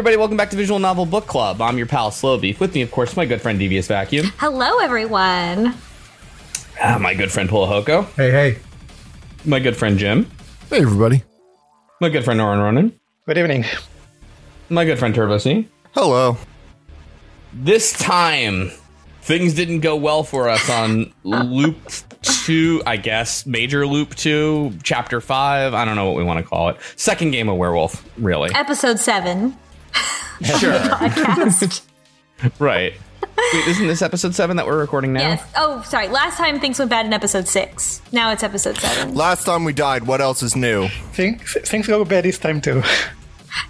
Hey everybody, welcome back to Visual Novel Book Club. I'm your pal Slow Beef. With me, of course, my good friend Devious Vacuum. Hello, everyone. Ah, my good friend Pulahoko. Hey, hey. My good friend Jim. Hey, everybody. My good friend Oren Ronan. Good evening. My good friend Turbo C. Hello. This time, things didn't go well for us on Loop 2, I guess. Major Loop 2, Chapter 5. I don't know what we want to call it. Second game of Werewolf, really. Episode seven. Sure. Podcast. right. Wait, isn't this episode 7 that we're recording now? yes. Oh, sorry. Last time things went bad in episode six. Now it's episode seven. Last time we died, what else is new? Think, things go bad this time too.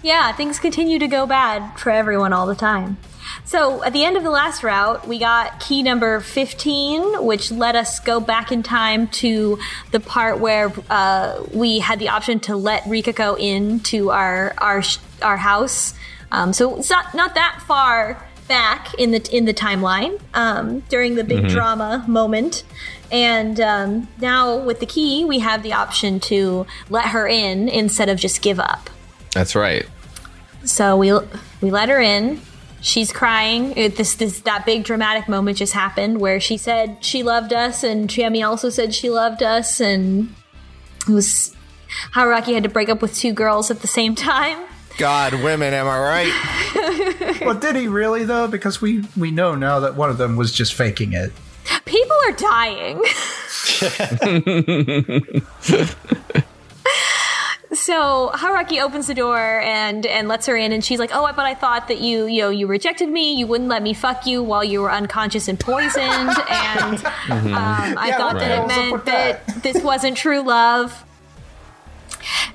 Yeah, things continue to go bad for everyone all the time. So at the end of the last route, we got key number 15, which let us go back in time to the part where uh, we had the option to let Rikako into our our our house. Um, so it's not not that far back in the in the timeline um, during the big drama moment. And um, now with the key, we have the option to let her in instead of just give up. That's right. So we we let her in. She's crying. It, this this that big dramatic moment just happened where she said she loved us, and Chiemi also said she loved us, and it was Haruaki had to break up with two girls at the same time. God, women, am I right? Well, did he really though? Because we we know now that one of them was just faking it. People are dying. so Haruaki opens the door and and lets her in, and she's like, "Oh, but I thought that you you know you rejected me. You wouldn't let me fuck you while you were unconscious and poisoned, and um, I Yeah, thought what that it meant that that? this wasn't true love."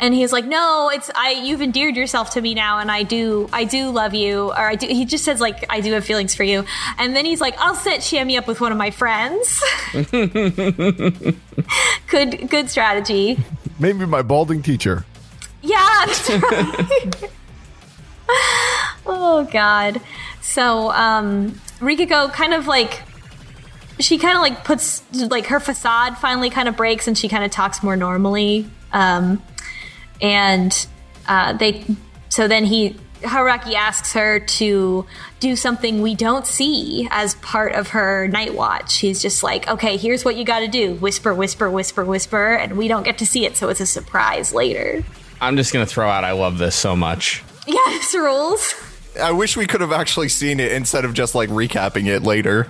And he's like, "No, it's I. You've endeared yourself to me now, and I do, I do love you." Or I do. He just says like, "I do have feelings for you." And then he's like, "I'll set Chiemi up with one of my friends." good, good strategy. Maybe my balding teacher. Yeah. Right. oh God. So um, Rikako kind of like she kind of like puts like her facade finally kind of breaks and she kind of talks more normally. Um, and uh, they so then he Haraki asks her to do something we don't see as part of her night watch. He's just like, okay, here's what you got to do: whisper, whisper, whisper, whisper, and we don't get to see it, so it's a surprise later. I'm just going to throw out I love this so much. Yeah, Yes, rules. I wish we could have actually seen it instead of just like recapping it later.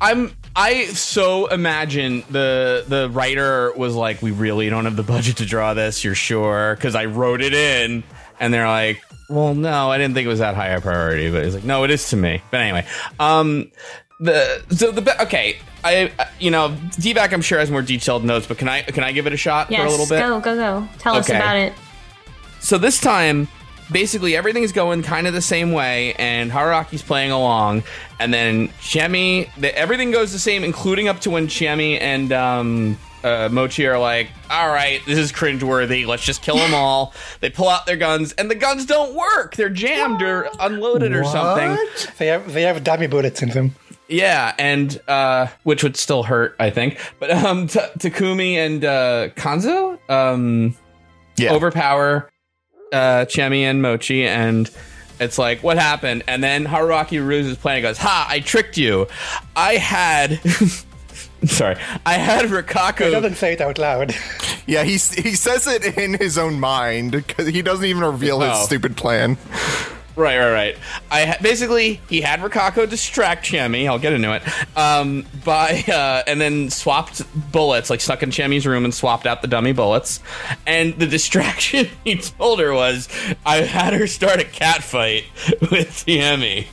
I'm I so imagine the the writer was like, "We really don't have the budget to draw this. You're sure?" Because I wrote it in, and they're like, "Well, no, I didn't think it was that high a priority." But he's like, "No, it is to me." But anyway, um, the so the okay, I you know, DVAC I'm sure has more detailed notes, but can I can I give it a shot Yes, for a little bit? go, go, go. Tell us about it. So this time, basically everything's going kind of the same way, and Haraki's playing along, and then Chiemi, the, everything goes the same, including up to when Chiemi and um, uh, Mochi are like, "All right, this is cringeworthy. Let's just kill them all." they pull out their guns, and the guns don't work. They're jammed or unloaded or something. They have they have dummy bullets in them. Yeah, and uh, which would still hurt, I think. But um, T- Takumi and uh, Kanzo um, Yeah. overpower uh, Chiemi and Mochi, and it's like, what happened? And then Haruaki ruses plan and goes, "Ha! I tricked you. I had." Sorry, I had He doesn't say it out loud. Yeah, he he says it in his own mind because he doesn't even reveal his Oh. stupid plan. Right, right, right. I basically he had Rikako distract Chiemi. I'll get into it. Um, by uh, and then swapped bullets, like stuck in Chiemi's room and swapped out the dummy bullets. And the distraction he told her was, I had her start a cat fight with Chiemi,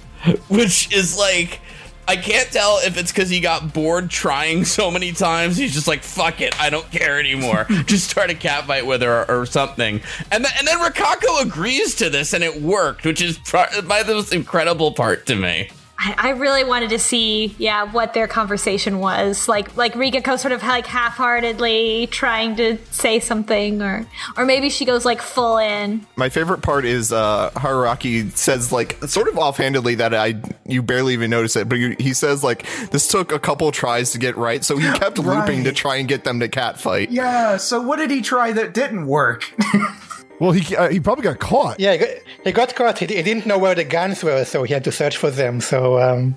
which is like. I can't tell if it's because he got bored trying so many times. He's just like, "Fuck it, I don't care anymore." just start a cat fight with her or, or something. And then, and then Rikako agrees to this, and it worked, which is pro- by the most incredible part to me. I, I really wanted to see, yeah, what their conversation was. Like, like Rikako sort of like half-heartedly trying to say something, or, or maybe she goes like full in. My favorite part is uh, Haruaki says like sort of offhandedly that I you barely even notice it, but he he says like this took a couple tries to get right, so he kept looping to try and get them to cat fight. Yeah. So what did he try that didn't work? Well, he uh, he probably got caught. Yeah, he got, caught. He, he didn't know where the guns were, so he had to search for them. So um,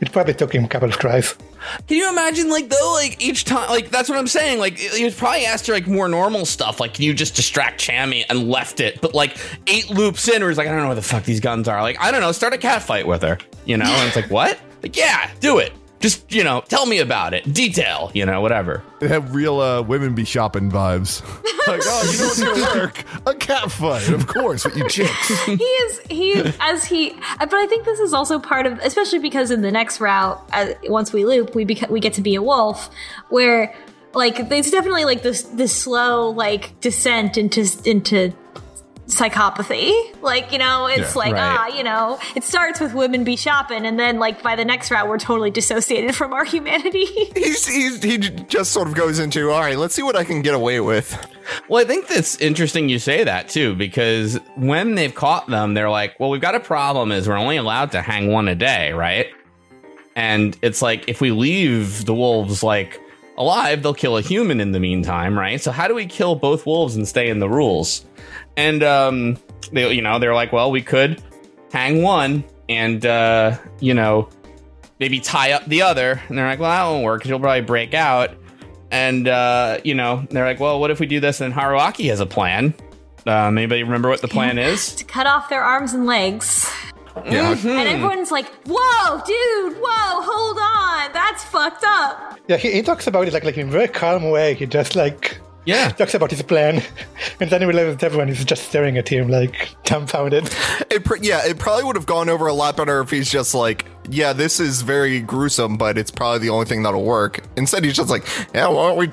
it probably took him a couple of tries. Can you imagine, like, though, like each time, like that's what I'm saying. Like, he was probably asked her like more normal stuff, like, can you just distract Chammy and left it? But like eight loops in, where he's like, I don't know where the fuck these guns are. Like, I don't know, start a cat fight with her, you know? And it's like, what? Like, yeah, do it. Just you know, tell me about it, detail, you know, whatever. It had real uh, women be shopping vibes. like, oh, you know what's gonna work? A cat fight, of course, with you chicks. he is he as he but i think this is also part of especially because in the next route uh, once we loop we beca- we get to be a wolf where like it's definitely like this this slow like descent into into psychopathy like you know it's Yeah, like right. ah you know it starts with women be shopping and then like by the next route we're totally dissociated from our humanity He's, he's he just sort of goes into all right. Let's see what I can get away with. Well, I think that's interesting you say that too, because when they've caught them, they're like, well, we've got a problem is we're only allowed to hang one a day, right? And it's like, if we leave the wolves like alive, they'll kill a human in the meantime, right? So how do we kill both wolves and stay in the rules? And, um, they, you know, they're like, well, we could hang one and, uh, you know, maybe tie up the other. And they're like, well, that won't work because you'll probably break out. And, uh, you know, they're like, well, what if we do this? And Haruaki has a plan. Uh, anybody remember what the plan is? to cut off their arms and legs Yeah. and everyone's like whoa dude whoa hold on that's fucked up Yeah, he, he talks about it like like in a very calm way. He just like Yeah. talks about his plan, and then he realizes that everyone is just staring at him like dumbfounded. It pr- yeah, it probably would have gone over a lot better if he's just like, yeah, this is very gruesome, but it's probably the only thing that'll work. Instead, he's just like, yeah, why don't we?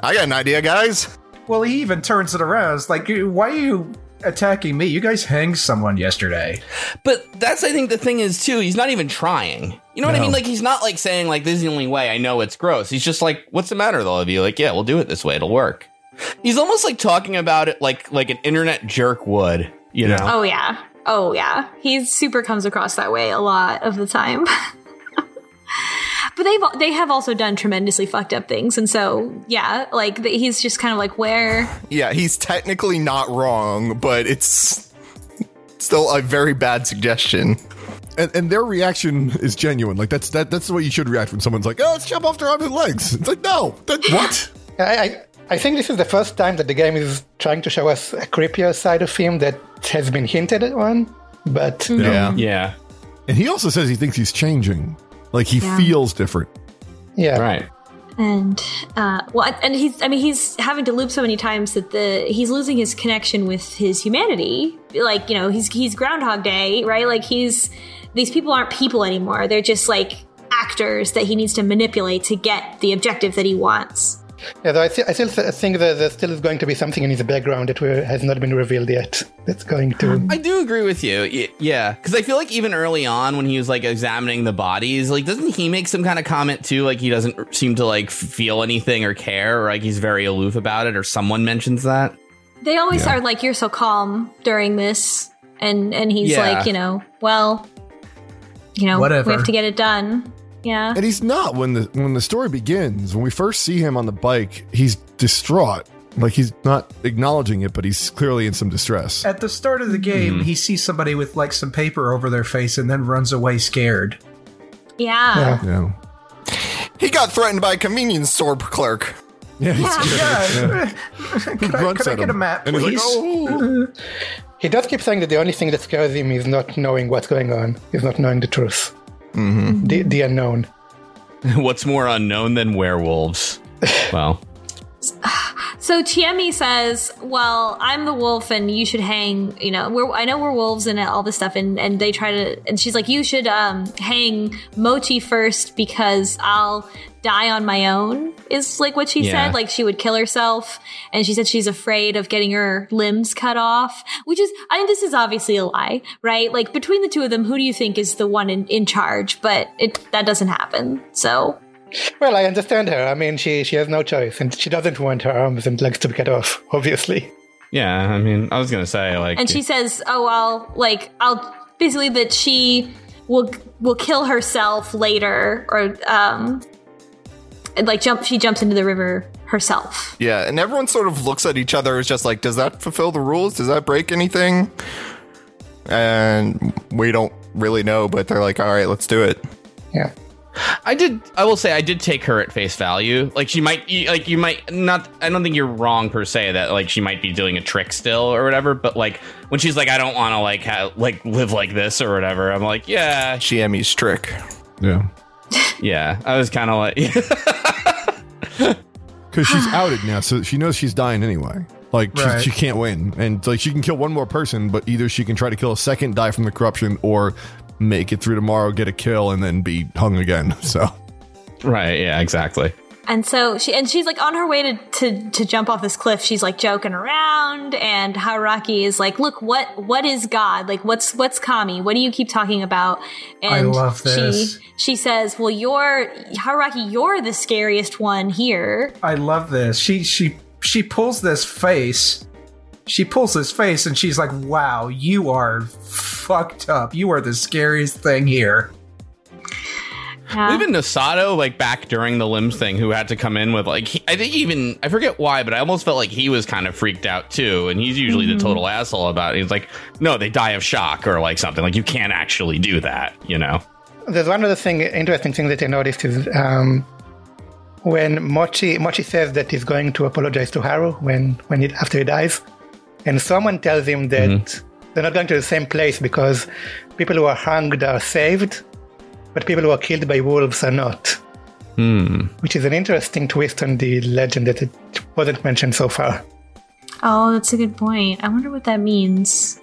I got an idea, guys. Well, he even turns it around. It's like, why are you attacking me? You guys hanged someone yesterday. But that's, I think, the thing is, too, he's not even trying. You know what I mean? Like, he's not like saying, like, this is the only way. I know it's gross. He's just like, what's the matter with all of you? Like, yeah, we'll do it this way. It'll work. He's almost like talking about it like like an internet jerk would, you know? Oh yeah. Oh yeah. He super comes across that way a lot of the time. but they've they have also done tremendously fucked up things, and so yeah, like th- he's just kind of like where Yeah, he's technically not wrong, but it's still a very bad suggestion. and, and their reaction is genuine. Like that's that that's the way you should react when someone's like, "Oh, let's chop off their arms and legs." It's like, no, that what? I, I I think this is the first time that the game is trying to show us a creepier side of him that has been hinted at on, but Yeah. Yeah. And he also says he thinks he's changing. Like he Yeah. feels different. yeah, Right. and uh well and he's i mean he's having to loop so many times that the he's losing his connection with his humanity like you know he's he's groundhog day right like he's these people aren't people anymore they're just like actors that he needs to manipulate to get the objective that he wants Yeah, though I, th- I still th- think that there still is going to be something in his background that we- has not been revealed yet. That's going to. I do agree with you. Yeah, because I feel like even early on when he was like examining the bodies, like doesn't he make some kind of comment too? Like he doesn't seem to like feel anything or care, or like he's very aloof about it, or someone mentions that. they always are like you're so calm during this and and he's Yeah. like you know well you know Whatever. we have to get it done yeah And he's not when the when the story begins. When we first see him on the bike, he's distraught. Like he's not acknowledging it, but he's clearly in some distress. At the start of the game, mm-hmm. he sees somebody with like some paper over their face and then runs away scared. yeah, Yeah. Yeah. He got threatened by a convenience store clerk. Yeah, he's Yeah. Yeah. He could I, grunts could I at get a him. map, And he's like, please? "Oh." He does keep saying that the only thing that scares him is not knowing what's going on, is not knowing the truth. The, the unknown. What's more unknown than werewolves? Well, So Chiemi says, "Well, I'm the wolf, and you should hang. You know, we're I know we're wolves and all this stuff, and and they try to. And she's like, you should um hang Mochi first because I'll die on my own. Is like what she Yeah. said. Like she would kill herself, and she said she's afraid of getting her limbs cut off. Which is, I mean, this is obviously a lie, right? Like between the two of them, who do you think is the one in in charge? But it that doesn't happen. So." Well, I understand her. I mean, she, she has no choice, and she doesn't want her arms and legs to be cut off, obviously. yeah. I mean, I was gonna say like, and she says, "Oh, I'll like I'll basically that she will will kill herself later or um and, like jump she jumps into the river herself. Yeah, and everyone sort of looks at each other as just like, does that fulfill the rules? Does that break anything? And we don't really know, but they're like, all right, let's do it. Yeah. I did. I will say I did take her at face value. Like she might, you- like you might not. I don't think you're wrong per se that like she might be doing a trick still or whatever. But like when she's like, I don't want to like ha- like live like this or whatever. I'm like, yeah, she Chiemi's trick. Yeah. Yeah. I was kind of like, Because she's outed now, so she knows she's dying anyway. Like Right. she, she can't win, and like she can kill one more person, but either she can try to kill a second, die from the corruption, or make it through tomorrow, get a kill, and then be hung again. So right, yeah, exactly. And so she and she's like on her way to, to to jump off this cliff. She's like joking around, and Haraki is like, "Look, what what is God? Like, what's what's Kami? What do you keep talking about?" And love this. she she says, "Well, you're Haraki. You're the scariest one here." I love this. She she she pulls this face. She pulls this face and she's like, "Wow, you are fucked up. You are the scariest thing here." Yeah. Even Nosato, like back during the limbs thing, who had to come in with like, he, I think even I forget why, but I almost felt like he was kind of freaked out too. And he's usually the total asshole about it. He's like, no, they die of shock or like something. Like you can't actually do that, you know? There's one other thing, interesting thing that I noticed is um, when Mochi Mochi says that he's going to apologize to Haru when when he, after he dies, and someone tells him that they're not going to the same place because people who are hanged are saved, but people who are killed by wolves are not. Hmm. Which is an interesting twist on the legend that it wasn't mentioned so far. Oh, that's a good point. I wonder what that means.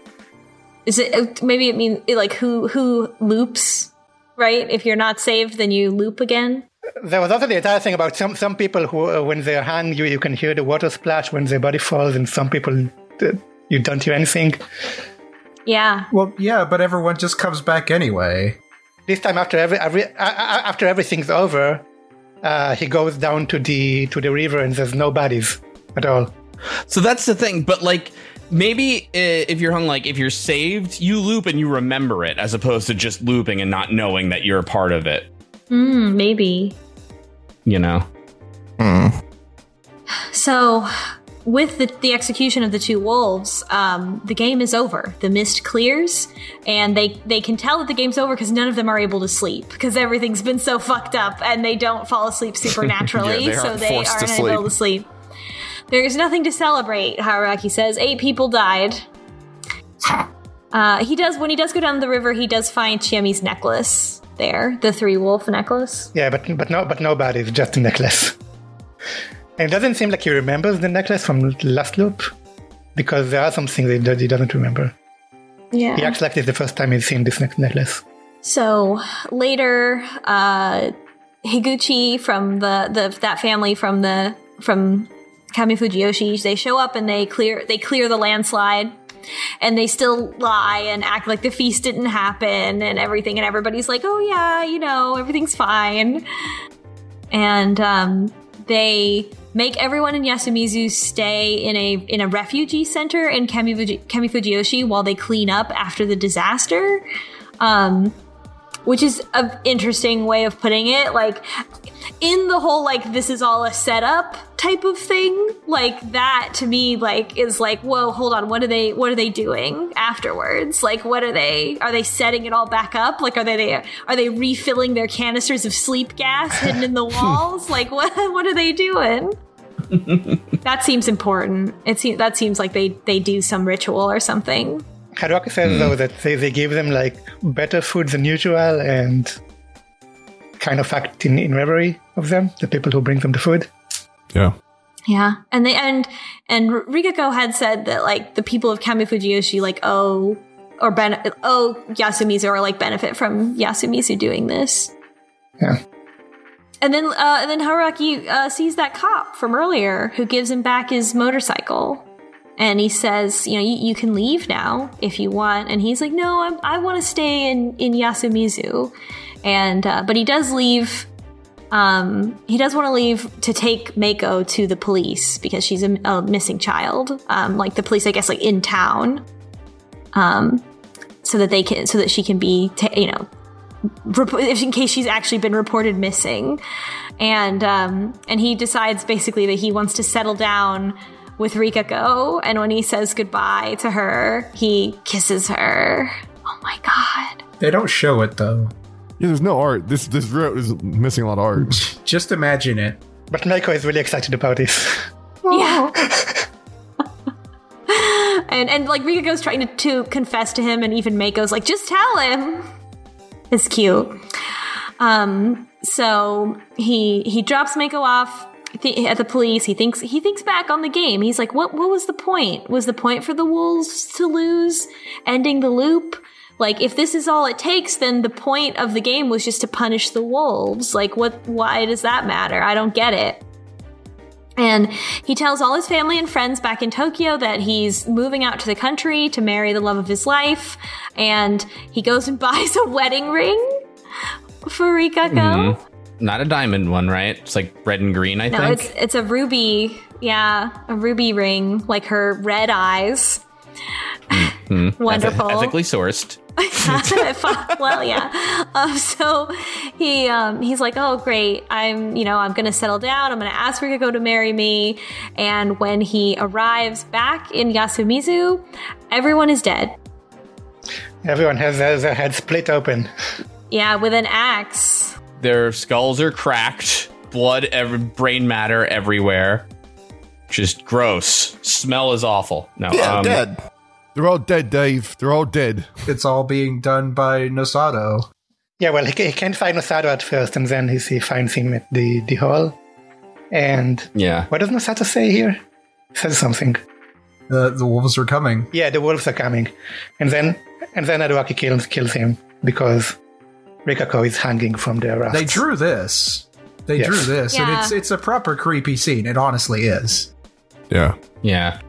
Is it uh, maybe it means like who who loops, right? If you're not saved, then you loop again. There was also the entire thing about some some people who, uh, when they're hanged, you you can hear the water splash when their body falls, and some people uh, you don't hear anything. Yeah, Well, yeah, but everyone just comes back anyway. This time, after every, every a- a- after everything's over, uh, he goes down to the to the river, and there's no bodies at all. So that's the thing. But like, maybe uh, if you're hung, like if you're saved, you loop and you remember it as opposed to just looping and not knowing that you're a part of it, mm, maybe. you know? Mm. So, with the, the execution of the two wolves, um, the game is over. The mist clears, and they they can tell that the game's over because none of them are able to sleep because everything's been so fucked up, and they don't fall asleep supernaturally, Yeah, they so aren't they to aren't able to sleep. There's nothing to celebrate. Haraki says eight people died. Uh, he does when he does go down the river. He does find Chiemi's necklace there, the three wolf necklace. Yeah, but but no but nobody's just a necklace. And it doesn't seem like he remembers the necklace from last loop, because there are some things that he doesn't remember. Yeah. He acts like it's the first time he's seen this ne- necklace. So later, uh, Higuchi from the, the that family from the from Kami Fujiyoshi, they show up and they clear they clear the landslide. And they still lie and act like the feast didn't happen and everything, and everybody's like, "Oh yeah, you know, everything's fine." And um, they make everyone in Yasumizu stay in a in a refugee center in Kamifuji, Kamifujiyoshi while they clean up after the disaster. Um, which is an interesting way of putting it. Like, in the whole like this is all a setup type of thing, like that to me, like is like, whoa, hold on, what are they? What are they doing afterwards? Like, what are they? Are they setting it all back up? Like, are they, they are they refilling their canisters of sleep gas hidden in the walls? like, what what are they doing? that seems important. It seems that seems like they they do some ritual or something. Haruaki says though that they, they give them like better food than usual and kind of act in, in reverie of them, the people who bring them the food. yeah. Yeah, and they and and Rikako had said that like the people of Kami Fujiyoshi like oh or ben oh Yasumizu or like benefit from Yasumizu doing this. Yeah. And then uh, and then Haraki uh, sees that cop from earlier who gives him back his motorcycle. And he says, you know, you, you can leave now if you want. And he's like, no, I'm, I want to stay in, in Yasumizu. And, uh, but he does leave um, he does want to leave to take Mako to the police because she's a, a missing child. Um, like the police, I guess, like in town, um, so that they can, so that she can be, ta- you know, in case she's actually been reported missing, and um, and he decides basically that he wants to settle down with Rikako, and when he says goodbye to her, he kisses her. Oh my god! They don't show it though. Yeah, there's no art. This this route is missing a lot of art. Just imagine it. But Meiko is really excited about this. Yeah. and and like Rikako's trying to, to confess to him, and even Mako's like, just tell him. It's cute. Um, so he he drops Mako off th- at the police. He thinks he thinks back on the game. He's like, what what was the point? Was the point for the Wolves to lose, ending the loop? Like, if this is all it takes, then the point of the game was just to punish the Wolves. Like, what? Why does that matter? I don't get it. And he tells all his family and friends back in Tokyo that he's moving out to the country to marry the love of his life. And he goes and buys a wedding ring for Rikako. Mm-hmm. Not a diamond one, right? It's like red and green, I No, think. it's it's a ruby, yeah, a ruby ring, like her red eyes. Wonderful. Ethically sourced. well, yeah. Um, so he um, he's like, oh great, I'm you know I'm gonna settle down. I'm gonna ask Rikako to marry me. And when he arrives back in Yasumizu, everyone is dead. Everyone has their, their head split open. Yeah, with an axe. Their skulls are cracked, blood, every, brain matter everywhere. Just gross. Smell is awful. No, Yeah, um, dead. They're all dead, Dave. They're all dead. It's all being done by Nosato. Yeah, well, he, he can't find Nosato at first, and then he, he finds him at the, the hall. And Yeah. what does Nosato say here? He says something. The the wolves are coming. Yeah, the wolves are coming. And then and then Haruaki kills kills him because Rikako is hanging from the rafts. They drew this. They Yes. drew this, and it's it's a proper creepy scene. It honestly is. Yeah. Yeah.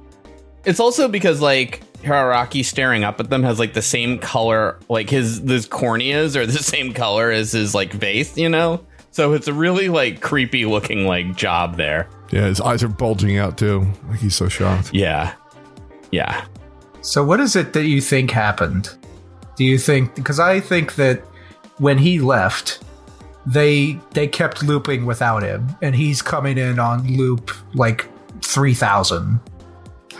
It's also because like Hararaki staring up at them has like the same color, like his his corneas are the same color as his like face, you know. So it's a really like creepy looking like job there. Yeah, his eyes are bulging out too. Like he's so shocked. Yeah, yeah. So, what is it that you think happened? Do you think? Because I think that when he left, they they kept looping without him, and he's coming in on loop like three thousand.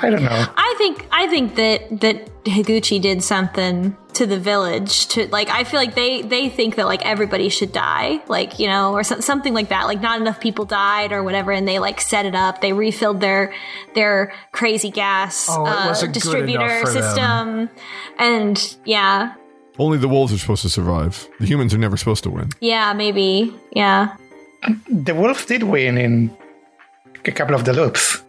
I don't know. I think I think that that Higuchi did something to the village to like I feel like they they think that like everybody should die like you know or so, something like that like not enough people died or whatever and they like set it up they refilled their their crazy gas Oh, uh, distributor enough for them. system and yeah Only the wolves are supposed to survive. The humans are never supposed to win. yeah maybe yeah The wolves did win in a couple of the loops.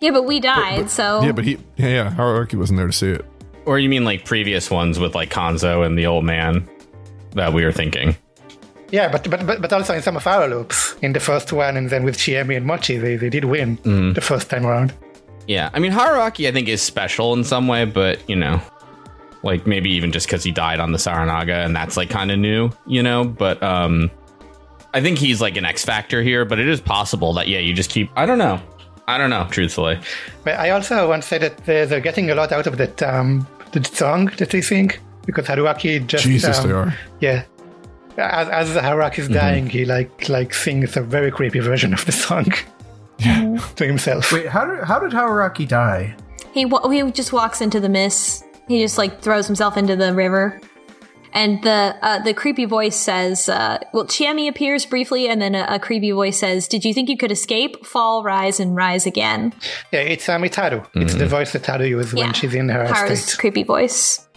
yeah but we died so Yeah, but he yeah, yeah, Haruaki wasn't there to see it. Or you mean like previous ones with like Kanzo and the old man that we were thinking? Yeah, but but but, but also in some of our loops, in the first one, and then with Chiemi and Mochi, they, they did win Mm-hmm. the first time around. Yeah, I mean Haruaki I think is special in some way, but you know, like maybe even just because he died on the Saranaga and that's like kind of new, you know. But um, I think he's like an X factor here. But it is possible that yeah, you just keep. I don't know. I don't know. Truthfully, But I also want to say that they're, they're getting a lot out of that um, the song that they sing because Haruaki just Jesus, um, they are. Yeah. As, as Haruaki is dying, he like like sings a very creepy version of the song yeah. to himself. Wait, how did how did Hauraki die? He wa- he just walks into the mist. He just like throws himself into the river, and the uh, the creepy voice says, uh, "Well, Chiemi appears briefly, and then a, a creepy voice says, "Did you think you could escape, fall, rise, and rise again?" Yeah, it's um, it's Haru. It's the voice that Haru uses when she's in her Haru's state. creepy voice.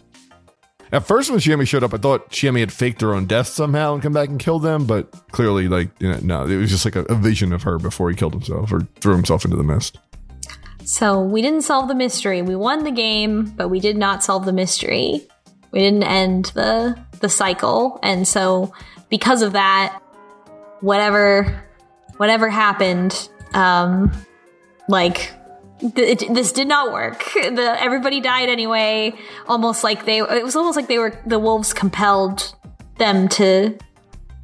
At first, when Chiemi showed up, I thought Chiemi had faked her own death somehow and come back and killed them, but clearly, like, you know, no, it was just like a, a vision of her before he killed himself or threw himself into the mist. So we didn't solve the mystery. We won the game, but we did not solve the mystery. We didn't end the the cycle, and so because of that, whatever whatever happened, um, like th- it, this did not work. The everybody died anyway. Almost like they it was almost like they were the wolves compelled them to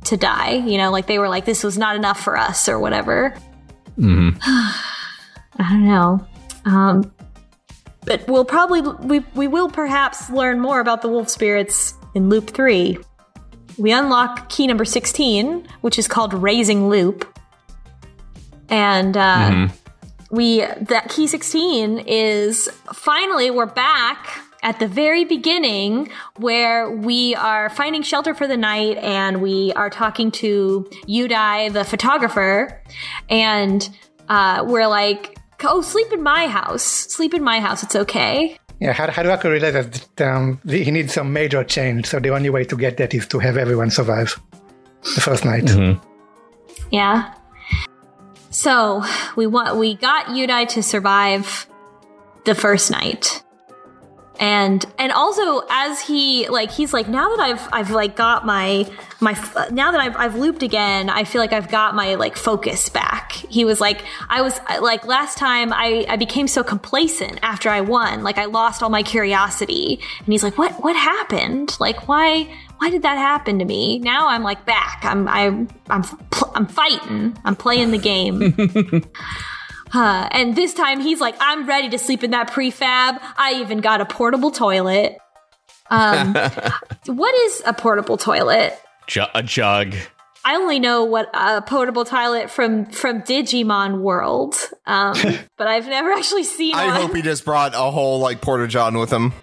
to die. You know, like they were like this was not enough for us or whatever. Mhm. I don't know. Um, but we'll probably we we will perhaps learn more about the wolf spirits in loop three. we unlock key number 16, which is called Raging Loop. And uh, we that key 16 is finally we're back at the very beginning where we are finding shelter for the night and we are talking to Yudai, the photographer, and uh, we're like, oh, sleep in my house. Sleep in my house. It's okay. Yeah, Had- Haruaka realizes that um, he needs some major change, so the only way to get that is to have everyone survive the first night. Yeah. So we want we got Yudai to survive the first night. And and also as he like he's like now that I've I've like got my my now that I've I've looped again I feel like I've got my like focus back. He was like I was like last time I I became so complacent after I won like I lost all my curiosity and he's like what what happened like why why did that happen to me? Now I'm like back. I'm I'm I'm I'm fighting. I'm playing the game. Uh, and this time he's like, I'm ready to sleep in that prefab. I even got a portable toilet. Um, what is a portable toilet? Ju- a jug. I only know what a portable toilet from from Digimon World, um, but I've never actually seen I one. hope he just brought a whole like porta john with him.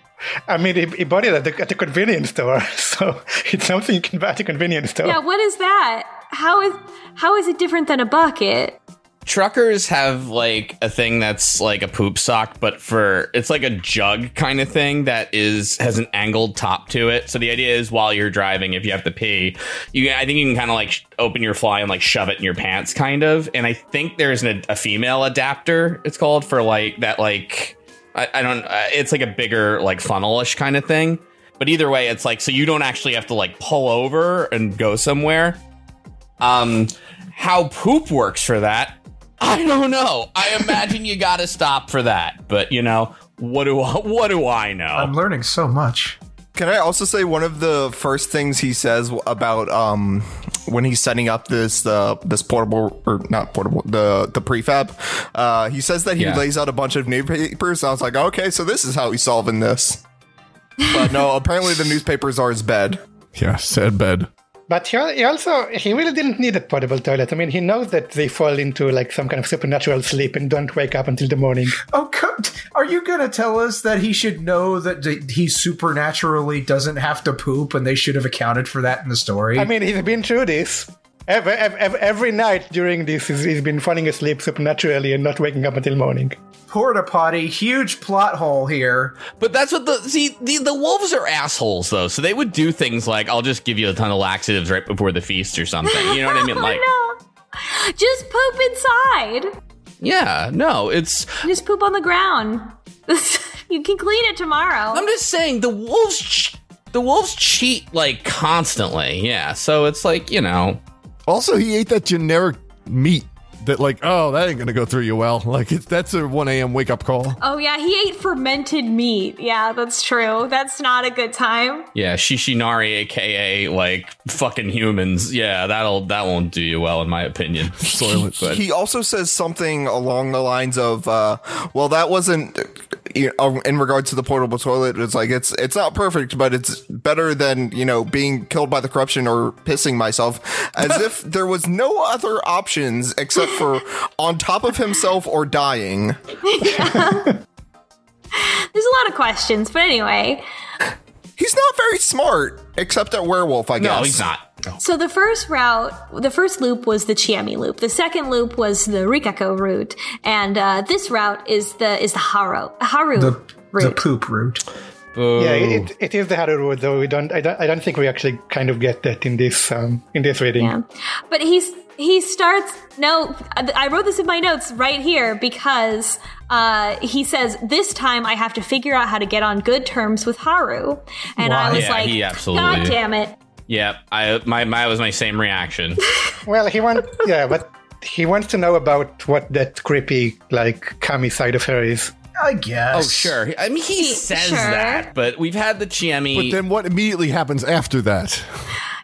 I mean, he, he bought it at the, at the convenience store, so it's something you can buy at the convenience store. yeah, what is that? How is how is it different than a bucket? Truckers have like a thing that's like a poop sock, but for it's like a jug kind of thing that is has an angled top to it. So the idea is while you're driving, if you have to pee, you I think you can kind of like sh- open your fly and like shove it in your pants, kind of. And I think there's an, a female adapter. It's called for like that like I, I don't. Uh, it's like a bigger like funnelish kind of thing. But either way, it's like so you don't actually have to like pull over and go somewhere. Um, how poop works for that, I don't know. I imagine you got to stop for that. But you know, what do I, what do I know? I'm learning so much. Can I also say one of the first things he says about um when he's setting up this uh this portable or not portable the the prefab uh he says that he Yeah. lays out a bunch of newspapers. I was like, okay, so this is how he's solving this. But no, apparently the newspapers are his bed. Yeah, sad bed. But he, he also he really didn't need a portable toilet. I mean, he knows that they fall into like some kind of supernatural sleep and don't wake up until the morning. Oh, co- are you gonna tell us that he should know that he supernaturally doesn't have to poop, and they should have accounted for that in the story? I mean, he's been through this. Every, every, every night during this, he's, he's been falling asleep supernaturally and not waking up until morning. porta potty, huge plot hole here. But that's what the see the, the wolves are assholes though, so they would do things like I'll just give you a ton of laxatives right before the feast or something. You know what I mean? Like, no! Just poop inside. yeah, no, it's. Just poop on the ground. you can clean it tomorrow. I'm just saying the wolves. Ch- the wolves cheat like constantly. Yeah, so it's like you know. Also, he ate that generic meat that, like, oh, that ain't gonna go through you well. Like, it's that's a 1 a.m. wake up call. Oh yeah, he ate fermented meat. Yeah, that's true. That's not a good time. Yeah, Shishinari, aka like fucking humans. Yeah, that'll that won't do you well in my opinion. Soylent. But He also says something along the lines of, uh, "Well, that wasn't." You know, in regards to the portable toilet, it's like it's it's not perfect, but it's better than you know being killed by the corruption or pissing myself, as if there was no other options except for on top of himself or dying. Yeah. There's a lot of questions, but anyway. He's not very smart, except at werewolf, I guess. no, he's not. So the first route, the first loop was the Chiemi loop. The second loop was the Rikako route, and uh, this route is the is the Haru Haru The route. the poop route. Yeah, it, it is the Haru road, though we don't I, don't. I don't think we actually kind of get that in this um, in this reading. Yeah. But he's he starts no I wrote this in my notes right here because uh, he says this time I have to figure out how to get on good terms with Haru. And I was Yeah, like he absolutely- God damn it. Yeah, I my my was my same reaction. Well, he wants yeah, but he wants to know about what that creepy like kami side of her is. I guess. Oh sure, I mean he says Sure. that, but we've had the Chiemi. But then what immediately happens after that?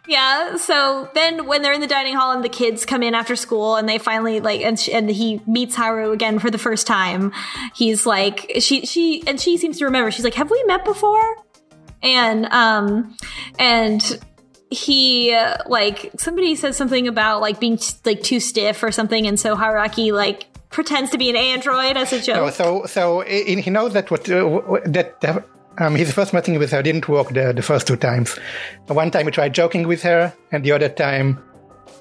Yeah, so then when they're in the dining hall and the kids come in after school and they finally like and, sh- and he meets Haru again for the first time, he's like she she and she seems to remember. She's like, "Have we met before?" And um and he uh, like somebody says something about like being like too stiff or something, and so Haraki like pretends to be an android as a No, joke. so so he knows that what uh, that um, his first meeting with her didn't work the, the first two times. One time he tried joking with her, and the other time,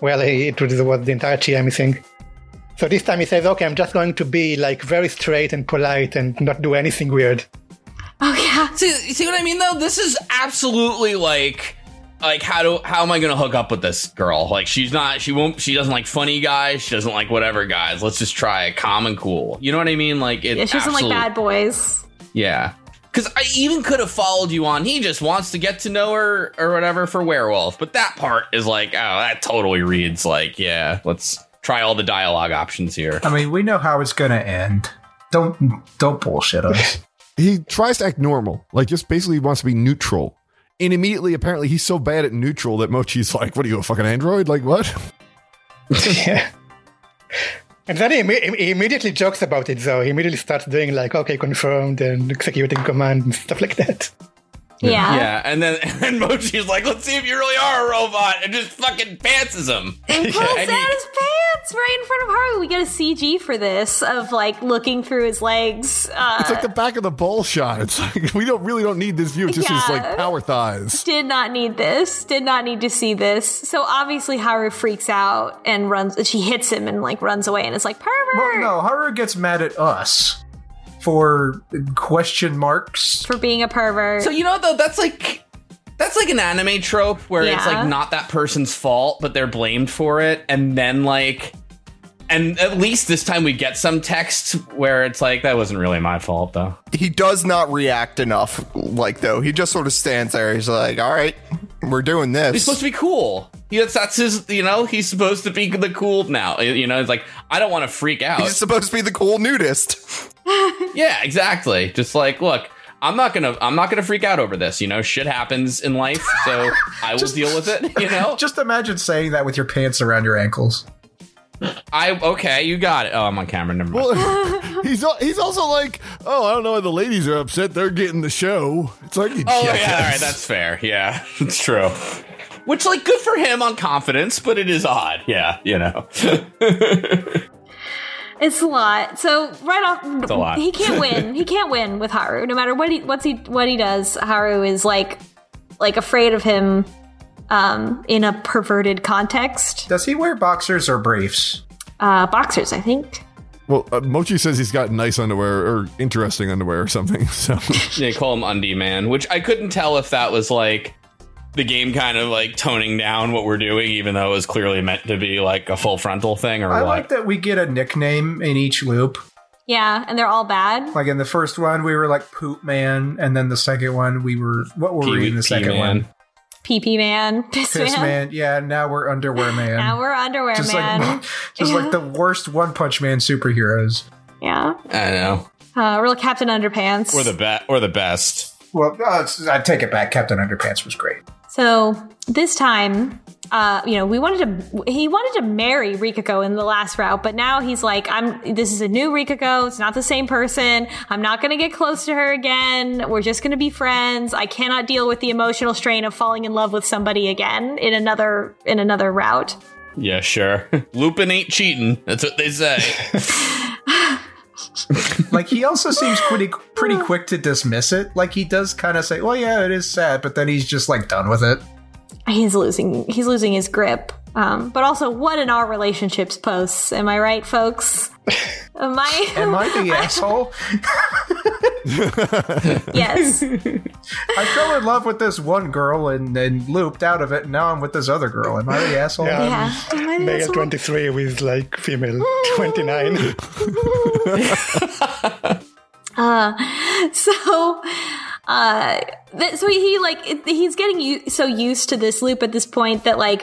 well, he, it was, was the entire Chiemi thing. So this time he says, "Okay, I'm just going to be like very straight and polite and not do anything weird." oh yeah, See, see what I mean though? This is absolutely like like how do how am I gonna hook up with this girl? Like she's not she won't she doesn't like funny guys, she doesn't like whatever guys. Let's just try a calm and cool. You know what I mean? Like it yeah she doesn't like bad boys. Yeah. Cause I even could have followed you on. He just wants to get to know her or whatever for werewolf. But that part is like, oh, that totally reads like, yeah, let's try all the dialogue options here. I mean, we know how it's gonna end. Don't don't bullshit us. he tries to act normal, like just basically wants to be neutral. And immediately, apparently, he's so bad at neutral that Mochi's like, "What are you, a fucking android? Like what?" yeah. And then he, he immediately jokes about it, though. He immediately starts doing like, "Okay, confirmed," and executing command and stuff like that. Yeah. Yeah, and then and Mochi's like, let's see if you really are a robot, and just fucking pantses him. And pulls And down he- his pants right in front of Haru. We get a CG for this of like looking through his legs. Uh, It's like the back of the ball shot. It's like we don't really don't need this view. It's just his like power thighs. did not need this. Did not need to see this. So obviously Haru freaks out and runs. She hits him and like runs away and it's like pervert Well, no, Haru gets mad at us for question marks. for being a pervert. So you know though, that's like that's like an anime trope where it's like not that person's fault, but they're blamed for it, and then like and at least this time we get some text where it's like that wasn't really my fault though. He does not react enough, like though. He just sort of stands there. He's like, "All right, we're doing this." He's supposed to be cool. He, that's, that's his, you know, he's supposed to be the cool now. You know, it's like, I don't want to freak out. He's supposed to be the cool nudist. Yeah, exactly. Just like, look, I'm not gonna, I'm not gonna freak out over this. You know, shit happens in life, so I will Just- deal with it. You know, Just imagine saying that with your pants around your ankles. I okay, you got it. Oh, I'm on camera. Never mind. Well, he's he's also like, "Oh, I don't know why the ladies are upset. They're getting the show." It's like, you oh yeah, jackass. all right, that's fair. Yeah, it's true. Which, like, good for him on confidence, but it is odd. Yeah, you know. it's a lot. So right off, it's a lot. he can't win. he can't win with Haru. No matter what he what's he what he does, Haru is like like afraid of him um, in a perverted context. Does he wear boxers or briefs? Uh, boxers, I think. Well, uh, Mochi says he's got nice underwear or interesting underwear or something. So They call him Undie Man, which I couldn't tell if that was like the game kind of like toning down what we're doing, even though it was clearly meant to be like a full frontal thing or I what. like that we get a nickname in each loop. Yeah, and they're all bad. Like in the first one, we were like Poop Man, and then the second one, we were what were we in the Pee second Man. one? Pee pee man, piss, Piss man. Man. Yeah, now we're Underwear Man. Now we're underwear just man. like just like the worst One Punch Man superheroes. yeah, I know. uh, real Captain Underpants. Or the be- or the best. Well, uh, I take it back. Captain Underpants was great. So this time, uh, you know, we wanted to. He wanted to marry Rikako in the last route, but now he's like, "I'm. This is a new Rikako. It's not the same person. I'm not going to get close to her again. We're just going to be friends. I cannot deal with the emotional strain of falling in love with somebody again in another in another route." Yeah, sure. Lupin ain't cheating. That's what they say. Like he also seems pretty pretty quick to dismiss it. Like he does kind of say, "Well, yeah, it is sad," but then he's just like done with it. He's losing. He's losing his grip. Um, but also, what in our relationships posts? Am I right, folks? Am I? Am I the asshole? yes. I fell in love with this one girl and then looped out of it, and now I'm with this other girl. Am I the asshole? Yeah. Yeah. Am I the Male asshole? 23 with like female 29. so uh so he like it- he's getting u- so used to this loop at this point that like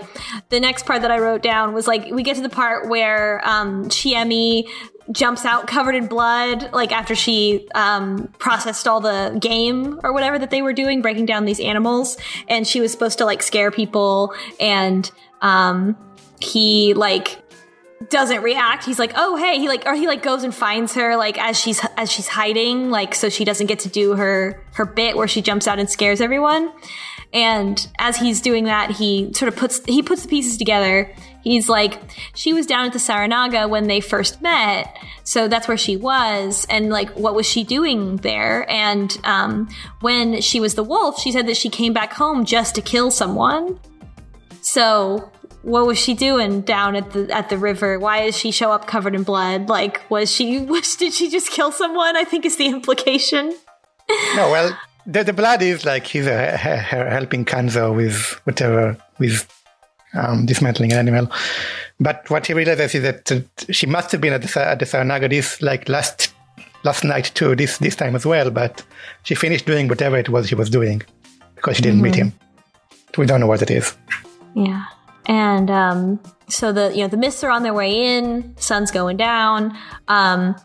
the next part that i wrote down was like we get to the part where um chiemi jumps out covered in blood like after she um processed all the game or whatever that they were doing breaking down these animals. And she was supposed to like scare people. And um he like doesn't react. He's like, "Oh, hey." He like or he like goes and finds her like as she's as she's hiding like so she doesn't get to do her her bit where she jumps out and scares everyone. And as he's doing that, he sort of puts he puts the pieces together. He's like, she was down at the Saranaga when they first met, so that's where she was. And like, what was she doing there? And um, when she was the wolf, she said that she came back home just to kill someone. So what was she doing down at the at the river? Why does she show up covered in blood? Like, was she was did she just kill someone? I think is the implication. No, well, the, the blood is like he's he- he- helping Kanzo with whatever, with um, dismantling an animal. But what he realizes is that uh, she must have been at the, at the Saranaga this like last last night too, this this time as well. But she finished doing whatever it was she was doing because she didn't meet him. We don't know what it is. Yeah. And um, so the you know the mists are on their way in. Sun's going down. Um,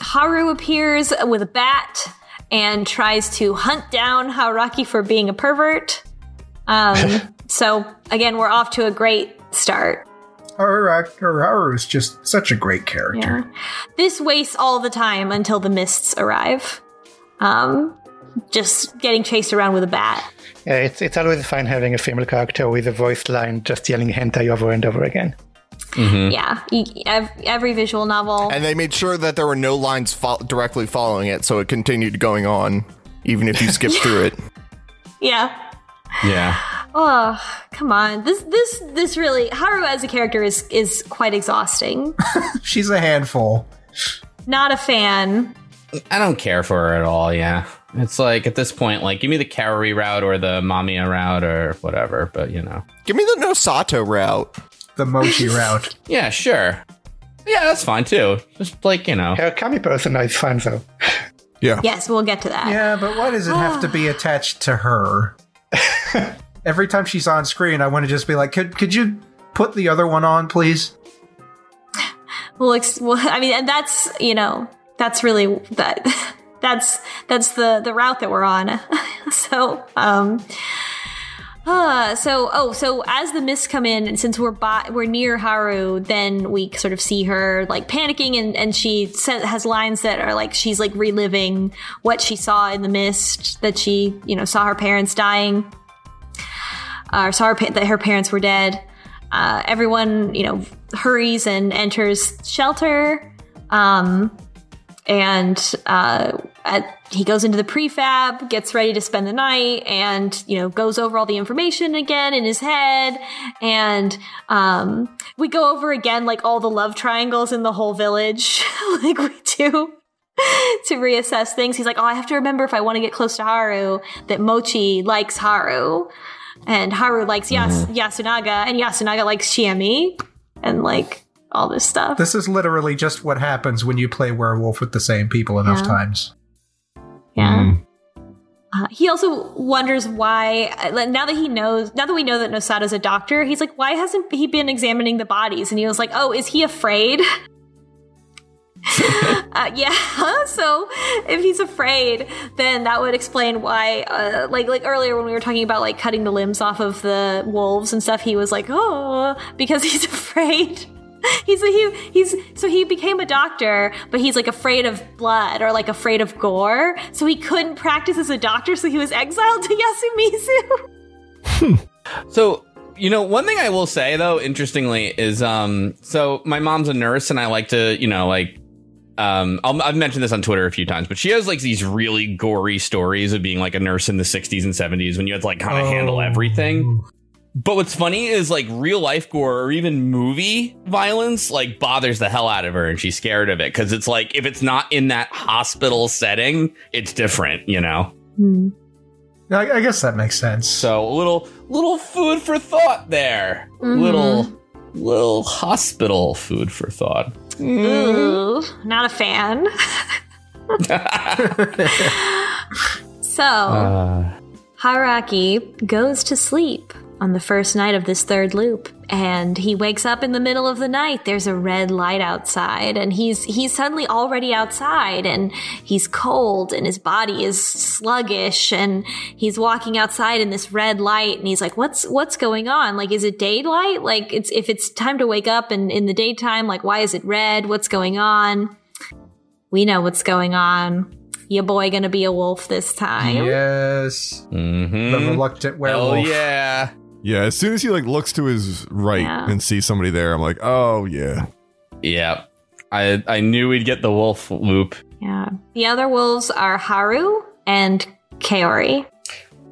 Haru appears with a bat and tries to hunt down Haruaki for being a pervert. Um, so again, we're off to a great start. Haru is just such a great character. Yeah. This wastes all the time until the mists arrive. Um, just getting chased around with a bat. Yeah, it's it's always fun having a female character with a voice line just yelling hentai over and over again. Mm-hmm. Yeah, you, ev- every visual novel. And they made sure that there were no lines fo- directly following it, so it continued going on, even if you skipped through it. yeah. Yeah. Oh, come on. This this this really Haru as a character is is quite exhausting. She's a handful. Not a fan. I don't care for her at all. Yeah. It's like at this point, like, give me the Kaori route or the Mamiya route or whatever, but you know. Give me the Nosato route. The mochi route. Yeah, sure. Yeah, that's fine too. Just like, you know. Her kami persona is fun though. Yeah. Yes, we'll get to that. Yeah, but why does it have to be ah. attached to her? Every time she's on screen, I want to just be like, could could you put the other one on, please? We'll, ex- well, I mean, and that's you know, that's really that. That's that's the the route that we're on. so, um, uh, so oh, so as the mists come in, and since we're by, we're near Haru, then we sort of see her like panicking, and and she sa- has lines that are like she's like reliving what she saw in the mist, that she you know saw her parents dying, uh, or saw her pa- that her parents were dead. Uh, everyone you know hurries and enters shelter. Um, and uh, at, he goes into the prefab, gets ready to spend the night, and you know goes over all the information again in his head, and um, we go over again like all the love triangles in the whole village, like we do. to reassess things, he's like, "Oh, I have to remember if I want to get close to Haru that Mochi likes Haru, and Haru likes Yas- Yasunaga, and Yasunaga likes Chiemi, and like all this stuff." This is literally just what happens when you play werewolf with the same people enough Yeah. times. Yeah. Uh, he also wonders why, uh, now that he knows, now that we know that Nosato's a doctor, he's like, why hasn't he been examining the bodies? And he was like, oh, is he afraid? uh, yeah. So if he's afraid, then that would explain why, uh, like, like earlier when we were talking about like cutting the limbs off of the wolves and stuff, he was like, oh, because he's afraid. He's he he's so he became a doctor, but he's like afraid of blood or like afraid of gore, so he couldn't practice as a doctor, so he was exiled to Yasumizu. So, you know, one thing I will say though, interestingly, is um, so my mom's a nurse, and I like to, you know, like, um, I'll, I've mentioned this on Twitter a few times, but she has like these really gory stories of being like a nurse in the '60s and '70s when you had to like kind of handle everything. But what's funny is like real life gore or even movie violence like bothers the hell out of her, and she's scared of it because it's like if it's not in that hospital setting, it's different, you know. I, I guess that makes sense. So a little little food for thought there. Little little hospital food for thought. Ooh, not a fan. so Uh, Haraki goes to sleep on the first night of this third loop and he wakes up in the middle of the night there's a red light outside and he's he's suddenly already outside and he's cold and his body is sluggish and he's walking outside in this red light and he's like what's what's going on like is it daylight like it's if it's time to wake up and in the daytime like why is it red what's going on we know what's going on your boy gonna be a wolf this time? Yes. Mm-hmm. The reluctant Hell werewolf. yeah. Yeah, as soon as he like looks to his right Yeah. and sees somebody there, I'm like, oh yeah. Yeah. I I knew we'd get the wolf loop. Yeah. The other wolves are Haru and Kaori.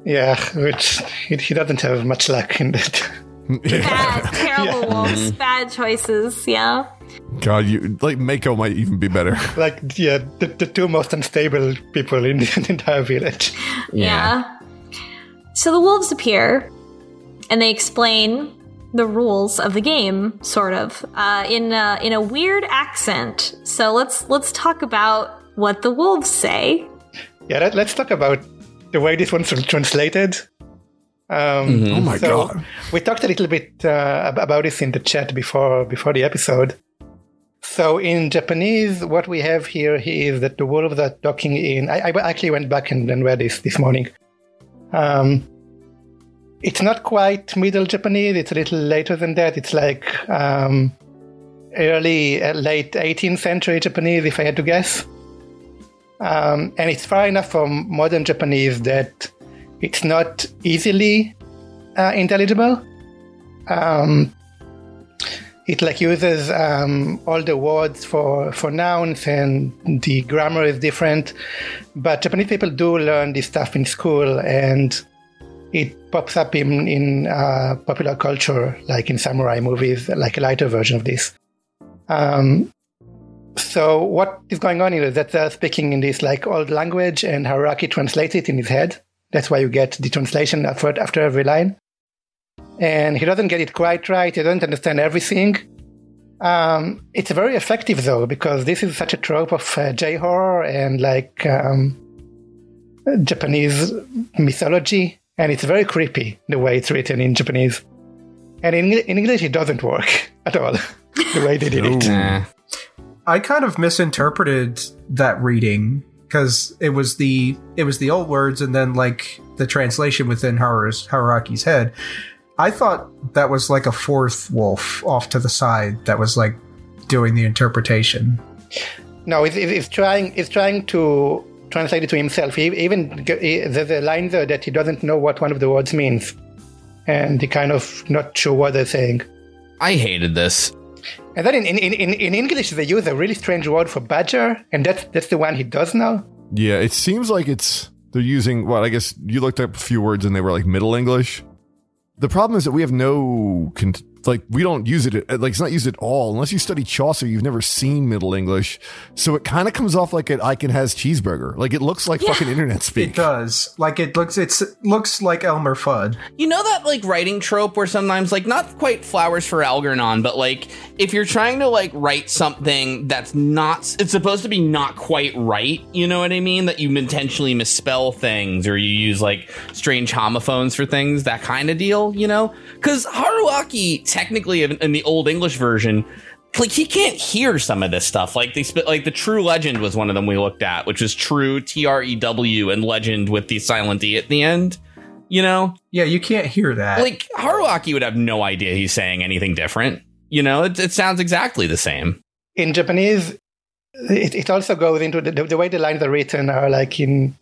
Yeah, which he, he doesn't have much luck in that. Bad, terrible Mm-hmm. wolves. Bad choices. Yeah. God, you like Mako might even be better. like, yeah, the, the two most unstable people in the entire village. Yeah. So the wolves appear, and they explain the rules of the game, sort of, uh, in a, in a weird accent. So let's let's talk about what the wolves say. Yeah, let, let's talk about the way this one's translated. Um, Oh my so god. we talked a little bit uh, about this in the chat before before the episode. So in Japanese, what we have here is that the wolves are talking in. I, I actually went back and, and read this this morning. Um, it's not quite Middle Japanese. It's a little later than that. It's like um, early, uh, late 18th century Japanese, if I had to guess. Um, and it's far enough from modern Japanese that it's not easily uh, intelligible. Um, it like uses um, all the words for for nouns and the grammar is different. But Japanese people do learn this stuff in school, and it pops up in in uh, popular culture, like in samurai movies, like a lighter version of this. Um, so what is going on here is that they're speaking in this like old language, and Haruaki translates it in his head. That's why you get the translation after after every line. And he doesn't get it quite right. He doesn't understand everything. Um, it's very effective though because this is such a trope of uh, J horror and like um, Japanese mythology, and it's very creepy the way it's written in Japanese. And in, in English, it doesn't work at all the way they did it. Nah. I kind of misinterpreted that reading because it was the it was the old words and then like the translation within Haru's, Haruaki's head. I thought that was like a fourth wolf off to the side that was like doing the interpretation. No, it's, it's it's trying. It's trying to translate it to himself. He, even he, there's a line there that he doesn't know what one of the words means, and he kind of not sure what they're saying. I hated this. And then in, in, in, in English, they use a really strange word for badger, and that's that's the one he does know. Yeah, it seems like it's they're using well, I guess you looked up a few words and they were like Middle English. The problem is that we have no con- like we don't use it at- like it's not used at all unless you study Chaucer. You've never seen Middle English, so it kind of comes off like an I Can Has Cheezburger. Like it looks like fucking internet speak. It does. Like it looks it's it looks like Elmer Fudd. You know that like writing trope where sometimes like not quite flowers for Algernon, but like if you're trying to like write something that's not it's supposed to be not quite right, you know what I mean? That you intentionally misspell things or you use like strange homophones for things, that kind of deal, you know? Cuz Haruaki technically in, in the old English version like he can't hear some of this stuff. Like they sp- like the True Legend was one of them we looked at, which was True T R E W and Legend with the silent E at the end. You know, Yeah, you can't hear that. like Haruaki would have no idea he's saying anything different. You know, it, it sounds exactly the same. In Japanese, it, it also goes into the, the way the lines are written are like in